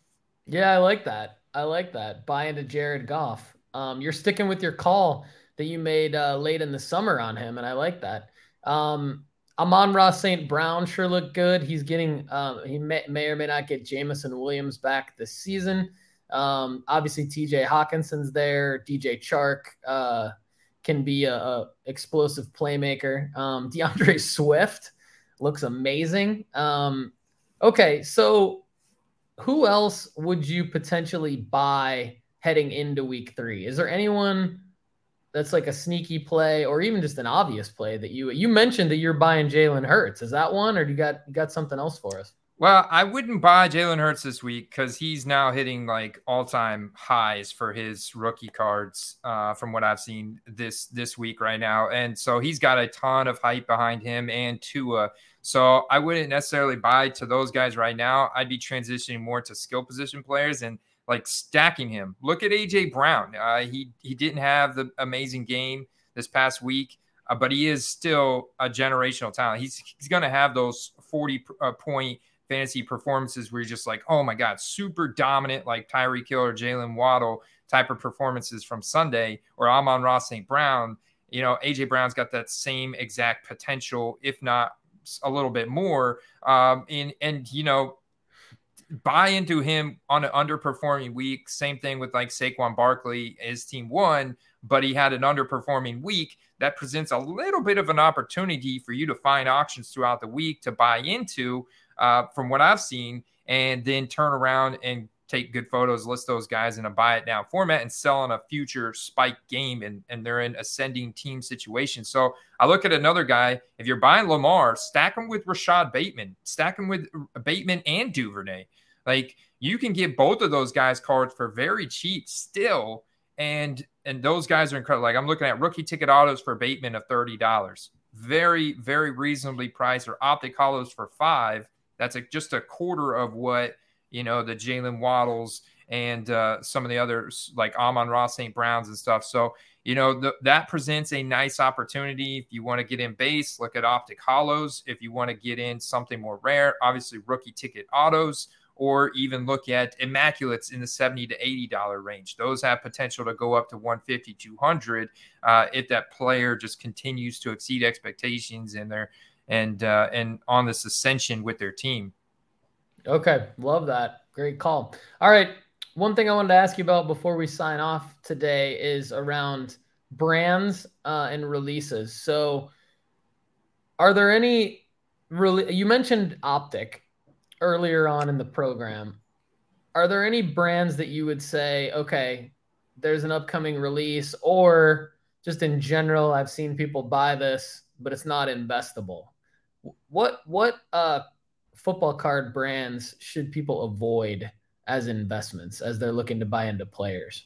Yeah, I like that. I like that. Buy into Jared Goff. Um, you're sticking with your call that you made uh, late in the summer on him, and I like that. Um, Amon-Ra St. Brown sure looked good. He's getting, um, he may, may, or may not get Jameson Williams back this season. Um, obviously, TJ Hockenson's there, DJ Chark. Uh, can be a, a explosive playmaker. Um, D'Andre Swift looks amazing. Um, okay, so who else would you potentially buy heading into week three? Is there anyone that's like a sneaky play or even just an obvious play that you you mentioned that you're buying Jalen Hurts? Is that one or do you got you got something else for us? Well, I wouldn't buy Jalen Hurts this week because he's now hitting like all-time highs for his rookie cards uh, from what I've seen this this week right now, and so he's got a ton of hype behind him and Tua. So I wouldn't necessarily buy to those guys right now. I'd be transitioning more to skill position players and like stacking him. Look at AJ Brown. Uh, he he didn't have the amazing game this past week. uh, but he is still a generational talent. He's he's going to have those 40 uh, point fantasy performances where you're just like, oh my god, super dominant like Tyreek Hill or Jaylen Waddle type of performances from Sunday or Amon-Ra St. Brown. You know, AJ Brown's got that same exact potential, if not a little bit more. Um, and and you know, buy into him on an underperforming week. Same thing with like Saquon Barkley. His team won, but he had an underperforming week. That presents a little bit of an opportunity for you to find auctions throughout the week to buy into, uh, from what I've seen, and then turn around and take good photos, list those guys in a buy it now format and sell on a future spike game. And, and they're in ascending team situations. So I look at another guy. If you're buying Lamar, stack him with Rashod Bateman, stack him with Bateman and Duvernay. Like you can get both of those guys cards for very cheap still. And and those guys are incredible. Like I'm looking at rookie ticket autos for Bateman of $30. Very, very reasonably priced, or optic holos for five. That's a, just a quarter of what you know, the Jaylen Waddles and uh, some of the others like Amon-Ra St. Browns and stuff. So, you know, the, that presents a nice opportunity. If you want to get in base, look at Optic Holos. If you want to get in something more rare, obviously rookie ticket autos, or even look at Immaculates in the 70 to $80 range. Those have potential to go up to 150, 200 uh, if that player just continues to exceed expectations and they're and uh, and on this ascension with their team. Okay, love that. Great call. All right, one thing I wanted to ask you about before we sign off today is around brands uh, and releases. So, are there any really? You mentioned Optic earlier on in the program. Are there any brands that you would say, okay, there's an upcoming release, or just in general, I've seen people buy this, but it's not investable. What what uh football card brands should people avoid as investments as they're looking to buy into players?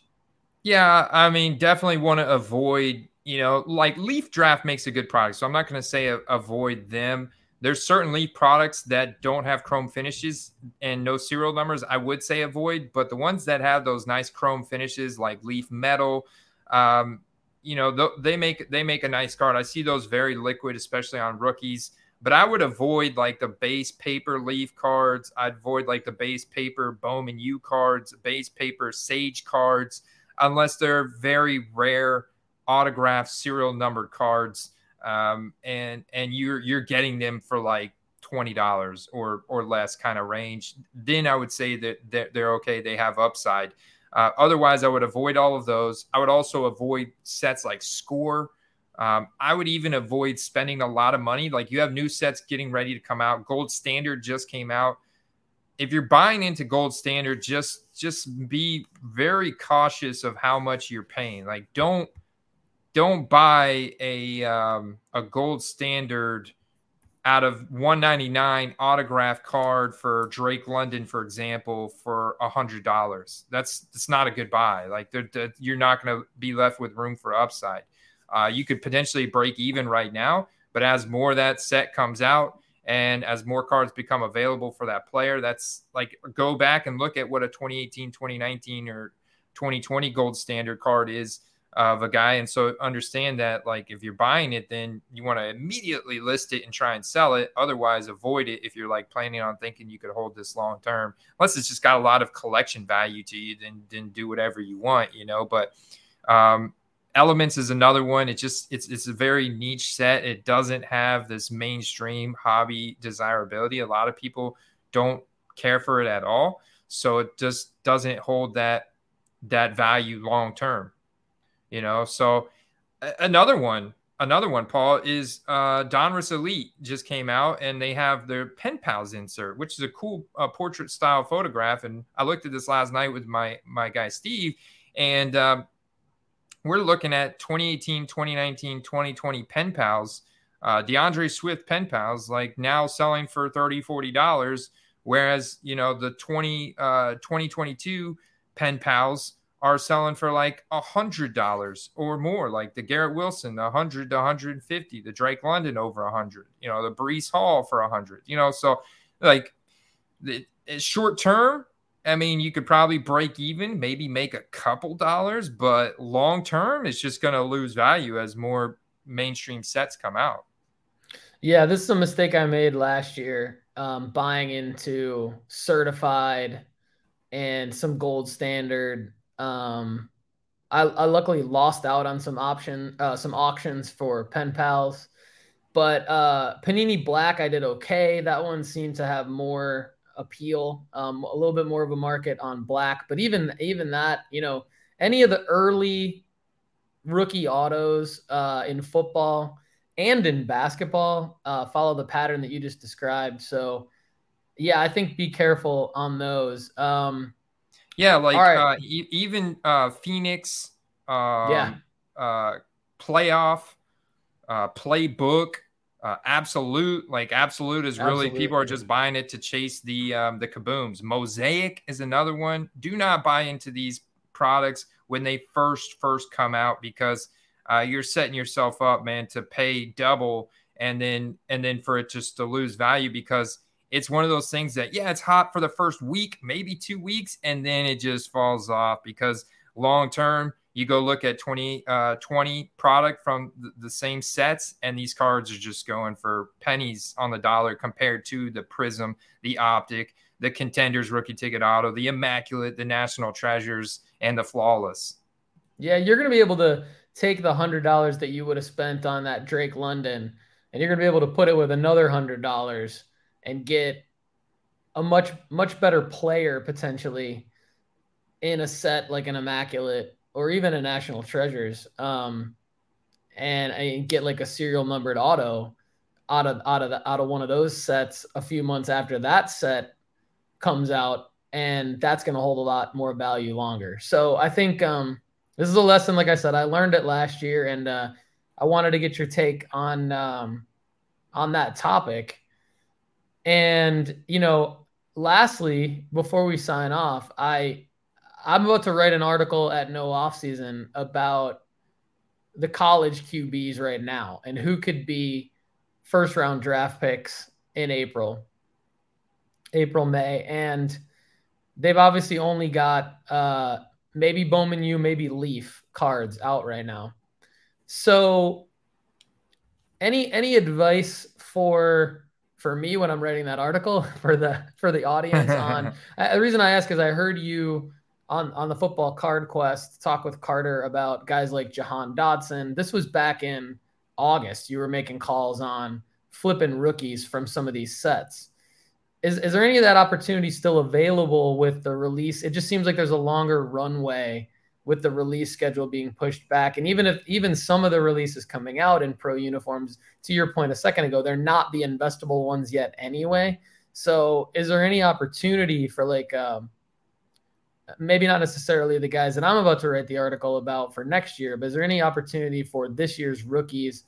Yeah, I mean, definitely want to avoid, you know, like Leaf Draft makes a good product. So I'm not going to say avoid them. There's certainly products that don't have chrome finishes and no serial numbers. I would say avoid, but the ones that have those nice chrome finishes, like Leaf Metal, um, you know, th- they make they make a nice card. I see those very liquid, especially on rookies but I would avoid like the base paper leaf cards. I'd avoid like the base paper Bowman U cards, base paper Sage cards, unless they're very rare autographed serial numbered cards. Um, and and you're you're getting them for like twenty dollars or or less kind of range. Then I would say that they're, they're okay. They have upside. Uh, otherwise, I would avoid all of those. I would also avoid sets like Score um, I would even avoid spending a lot of money. Like you have new sets getting ready to come out. Gold Standard just came out. If you're buying into Gold Standard, just just be very cautious of how much you're paying. Like don't don't buy a um, a Gold Standard out of 199 autograph card for Drake London, for example, for a hundred dollars. That's that's not a good buy. Like you're not going to be left with room for upside. Uh, you could potentially break even right now, but as more of that set comes out and as more cards become available for that player, that's like go back and look at what a 2018, 2019, or 2020 gold standard card is of a guy. And so understand that, like, if you're buying it, then you want to immediately list it and try and sell it. Otherwise, avoid it if you're like planning on thinking you could hold this long term. Unless it's just got a lot of collection value to you, then then do whatever you want, you know. But um, Elements is another one. It just it's it's a very niche set. It doesn't have this mainstream hobby desirability. A lot of people don't care for it at all. So it just doesn't hold that that value long term. You know, so another one, another one, Paul, is uh Donruss Elite just came out and they have their pen pals insert, which is a cool uh, portrait style photograph. And I looked at this last night with my my guy Steve, and um, we're looking at 2018, 2019, 2020 pen pals. Uh, D'Andre Swift pen pals, like now selling for 30 $40, whereas, you know, the 20, uh, 2022 pen pals are selling for like a hundred dollars or more, like the Garrett Wilson, a hundred to 150, the Drake London over a hundred, you know, the Breece Hall for a hundred, you know, so like the short term, I mean, you could probably break even, maybe make a couple dollars, but long term, it's just going to lose value as more mainstream sets come out. Yeah, this is a mistake I made last year, um, buying into certified and some gold standard. Um, I, I, luckily lost out on some option, uh, some auctions for pen pals, but uh, Panini Black I did okay. That one seemed to have more appeal, um, a little bit more of a market on black. But even even that, you know, any of the early rookie autos uh, in football and in basketball uh, follow the pattern that you just described. So, yeah, I think be careful on those. Um, yeah, like right. uh, e- even uh, Phoenix, um, yeah, uh, playoff, uh, playbook, uh, absolute. Like absolute is really Absolutely. people are just buying it to chase the um, the kabooms. Mosaic is another one. Do not buy into these products when they first first come out because uh, you're setting yourself up, man, to pay double and then and then for it just to lose value because it's one of those things that yeah, it's hot for the first week, maybe two weeks, and then it just falls off because long term you go look at 20 uh, 20 product from the, the same sets and these cards are just going for pennies on the dollar compared to the prism the optic the contenders rookie ticket auto the immaculate the national treasures and the flawless. Yeah you're going to be able to take the hundred dollars that you would have spent on that Drake London, and you're gonna be able to put it with another hundred dollars and get a much much better player potentially in a set like an immaculate or even a national treasures um and, and get like a serial numbered auto out of out of the, out of one of those sets a few months after that set comes out and that's going to hold a lot more value longer so i think um this is a lesson, like I said, I learned it last year, and uh, I wanted to get your take on um, on that topic. And you know, lastly, before we sign off, I I'm about to write an article at No Off Season about the college QBs right now and who could be first round draft picks in April, April, May. And they've obviously only got uh, maybe Bowman U, maybe Leaf cards out right now. So any any advice for for me when I'm writing that article for the for the audience on the reason I ask is I heard you on on the football card quest talk with Carter about guys like Jahan Dotson. This was back in August. You were making calls on flipping rookies from some of these sets is is there any of that opportunity still available with the release? It just seems like there's a longer runway with the release schedule being pushed back, and even if even some of the releases coming out in pro uniforms, to your point a second ago, they're not the investable ones yet anyway. So, is there any opportunity for like um, maybe not necessarily the guys that I'm about to write the article about for next year, but is there any opportunity for this year's rookies,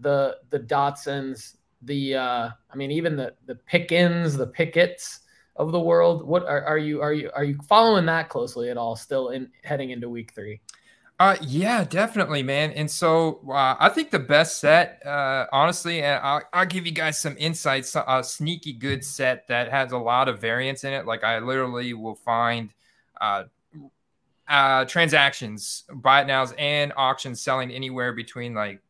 the the Dotsons, the uh, I mean, even the the Pickens, the Picketts of the world. What are, are you are you are you following that closely at all? Still in heading into week three. Uh, yeah, definitely, man. And so uh, I think the best set, uh, honestly, and I'll, I'll give you guys some insights. A sneaky good set that has a lot of variance in it. Like I literally will find uh, uh, transactions, buy it nows, and auctions selling anywhere between like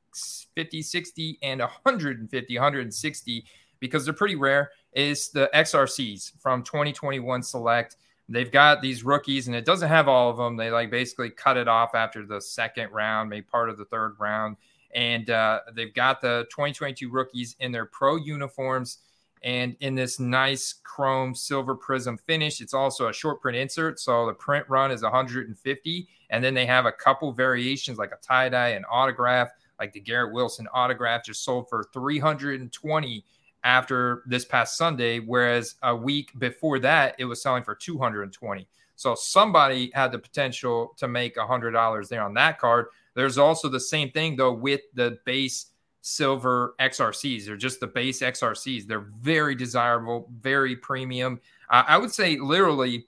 50, 60, and 150, 160 because they're pretty rare is the XRCs from 2021 Select. They've got these rookies, and it doesn't have all of them. They like basically cut it off after the second round, maybe part of the third round. And uh, they've got the 2022 rookies in their pro uniforms and in this nice chrome silver prism finish. It's also a short print insert. So the print run is 150. And then they have a couple variations like a tie dye and autograph like the Garrett Wilson autograph just sold for 320 after this past Sunday, whereas a week before that it was selling for 220. So somebody had the potential to make a hundred dollars there on that card. There's also the same thing though with the base silver XRCs. They're just the base XRCs. They're very desirable, very premium. Uh, I would say literally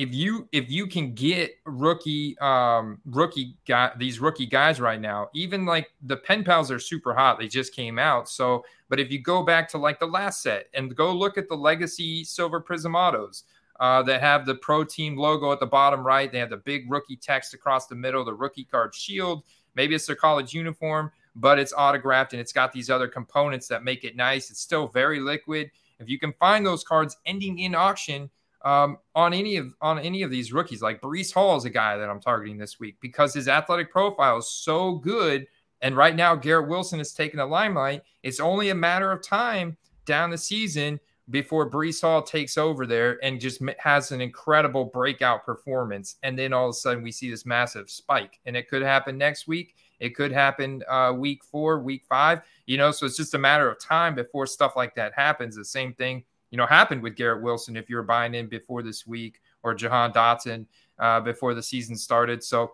if you if you can get rookie um rookie guy these rookie guys right now even like the pen pals are super hot they just came out so but if you go back to like the last set and go look at the legacy silver prism autos uh, that have the pro team logo at the bottom right they have the big rookie text across the middle the rookie card shield maybe it's their college uniform but it's autographed and it's got these other components that make it nice. It's still very liquid. If you can find those cards ending in auction um, on any of on any of these rookies, like Breece Hall is a guy that I'm targeting this week because his athletic profile is so good. And right now, Garrett Wilson is taking the limelight. It's only a matter of time down the season before Breece Hall takes over there and just has an incredible breakout performance. And then all of a sudden, we see this massive spike. And it could happen next week. It could happen uh, week four, week five, you know, so it's just a matter of time before stuff like that happens. The same thing, you know, happened with Garrett Wilson if you're buying in before this week or Jahan Dotson uh, before the season started. So,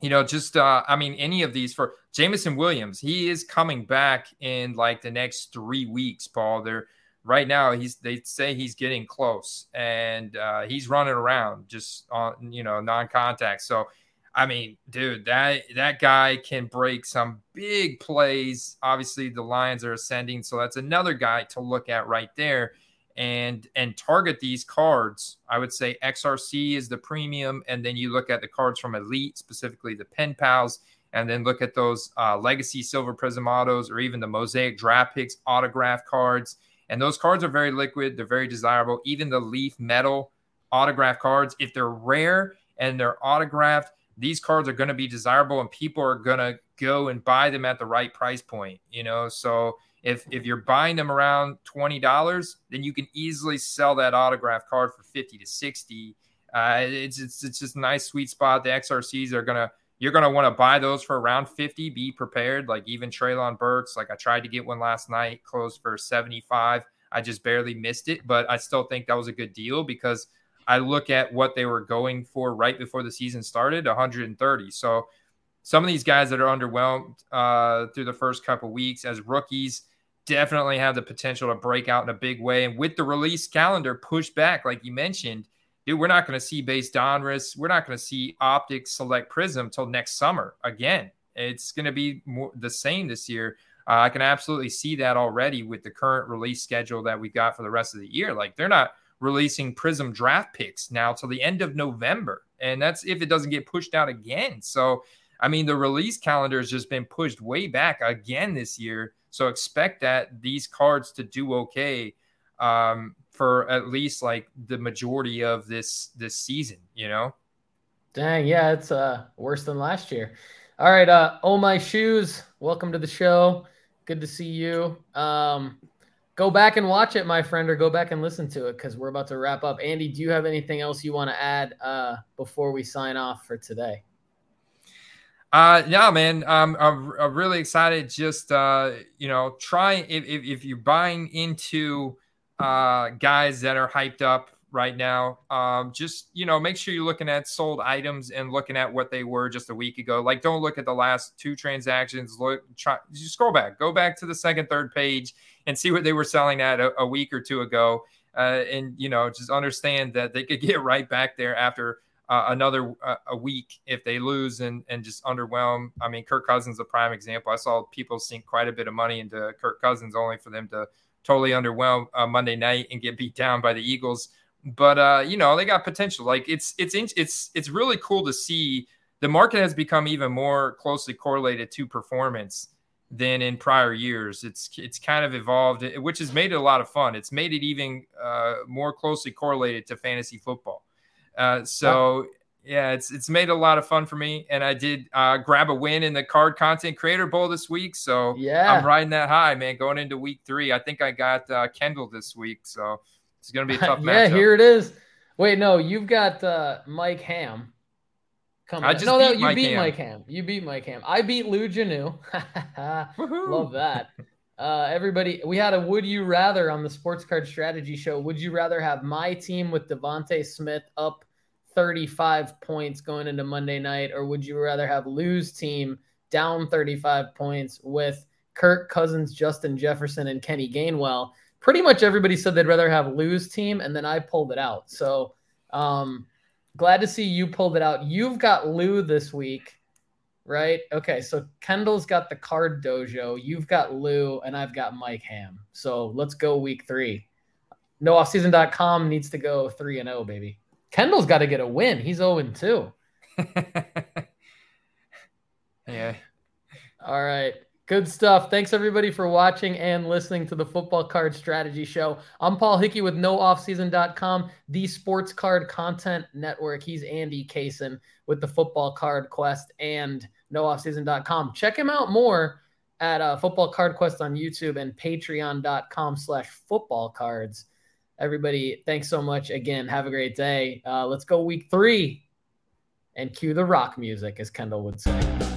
you know, just, uh, I mean, any of these for Jameson Williams, he is coming back in like the next three weeks, Paul. They're, right now he's they say he's getting close and uh, he's running around just on you know non-contact so I mean, dude, that that guy can break some big plays. Obviously, the Lions are ascending, so that's another guy to look at right there, and and target these cards. I would say XRC is the premium, and then you look at the cards from Elite, specifically the Pen Pals, and then look at those uh, Legacy Silver Prism autos or even the Mosaic Draft Picks autograph cards. And those cards are very liquid. They're very desirable. Even the Leaf Metal autograph cards, if they're rare and they're autographed these cards are going to be desirable and people are going to go and buy them at the right price point, you know? So if if you're buying them around $20, then you can easily sell that autograph card for 50 to 60. Uh, it's, it's it's just a nice sweet spot. The XRCs are gonna you're gonna want to buy those for around 50. Be prepared. Like even Treylon Burks, like I tried to get one last night, closed for 75. I just barely missed it, but I still think that was a good deal because I look at what they were going for right before the season started 130. So some of these guys that are underwhelmed uh, through the first couple weeks as rookies definitely have the potential to break out in a big way. And with the release calendar pushed back, like you mentioned, dude, we're not going to see base Donruss. We're not going to see Optic Select Prism till next summer again. It's going to be more the same this year. Uh, I can absolutely see that already with the current release schedule that we got for the rest of the year. Like they're not releasing Prism draft picks now till the end of November. And that's if it doesn't get pushed out again. So, I mean, the release calendar has just been pushed way back again this year. So, expect that these cards to do okay um, for at least like the majority of this this season, you know? Dang, yeah, it's uh worse than last year. All right, uh oh my shoes, welcome to the show. Good to see you. Um go back and watch it, my friend, or go back and listen to it because we're about to wrap up. Andy, do you have anything else you want to add uh, before we sign off for today? Uh, yeah, man, I'm, I'm really excited. Just uh, you know, try if, if, if you're buying into uh, guys that are hyped up right now. Um, just you know, make sure you're looking at sold items and looking at what they were just a week ago. Like, don't look at the last two transactions. Look, try just scroll back, go back to the second, third page, and see what they were selling at a, a week or two ago. Uh, and you know, just understand that they could get right back there after uh, another uh, a week if they lose and and just underwhelm. I mean, Kirk Cousins a prime example. I saw people sink quite a bit of money into Kirk Cousins only for them to totally underwhelm uh, Monday night and get beat down by the Eagles but uh, you know they got potential. Like it's it's it's it's really cool to see the market has become even more closely correlated to performance than in prior years. It's it's kind of evolved, which has made it a lot of fun. It's made it even uh, more closely correlated to fantasy football. Uh, so yeah, it's it's made a lot of fun for me, and I did uh, grab a win in the Card Content Creator Bowl this week. So yeah, I'm riding that high, man. Going into week three, I think I got uh, Kendall this week. So it's going to be a tough yeah, matchup. here it is. Wait, no, you've got uh, Mike Ham. Coming I just no, beat no, you Mike beat Ham. Mike Ham. You beat Mike Ham. I beat Lou Janu. Love that. Uh, everybody, we had a would you rather on the Sports Card Strategy Show. Would you rather have my team with DeVonta Smith up 35 points going into Monday night, or would you rather have Lou's team down 35 points with Kirk Cousins, Justin Jefferson, and Kenny Gainwell? pretty much everybody said they'd rather have Lou's team, and then I pulled it out. So um, glad to see you pulled it out. You've got Lou this week, right? Okay, so Kendall's got the card dojo, you've got Lou, and I've got Mike Ham. So let's go week three. NoOffSeason.com needs to go 3 and 0, baby. Kendall's got to get a win. He's 0 and 2. yeah. All right. Good stuff. Thanks everybody for watching and listening to the Football Card Strategy Show. I'm Paul Hickey with nooffseason.com, the sports card content network. He's Andy Kaysen with the Football Card Quest and nooffseason.com. Check him out more at uh, Football Card Quest on YouTube and patreon.com slash football cards. Everybody, thanks so much again. Have a great day. Uh, let's go week three and cue the rock music, as Kendall would say.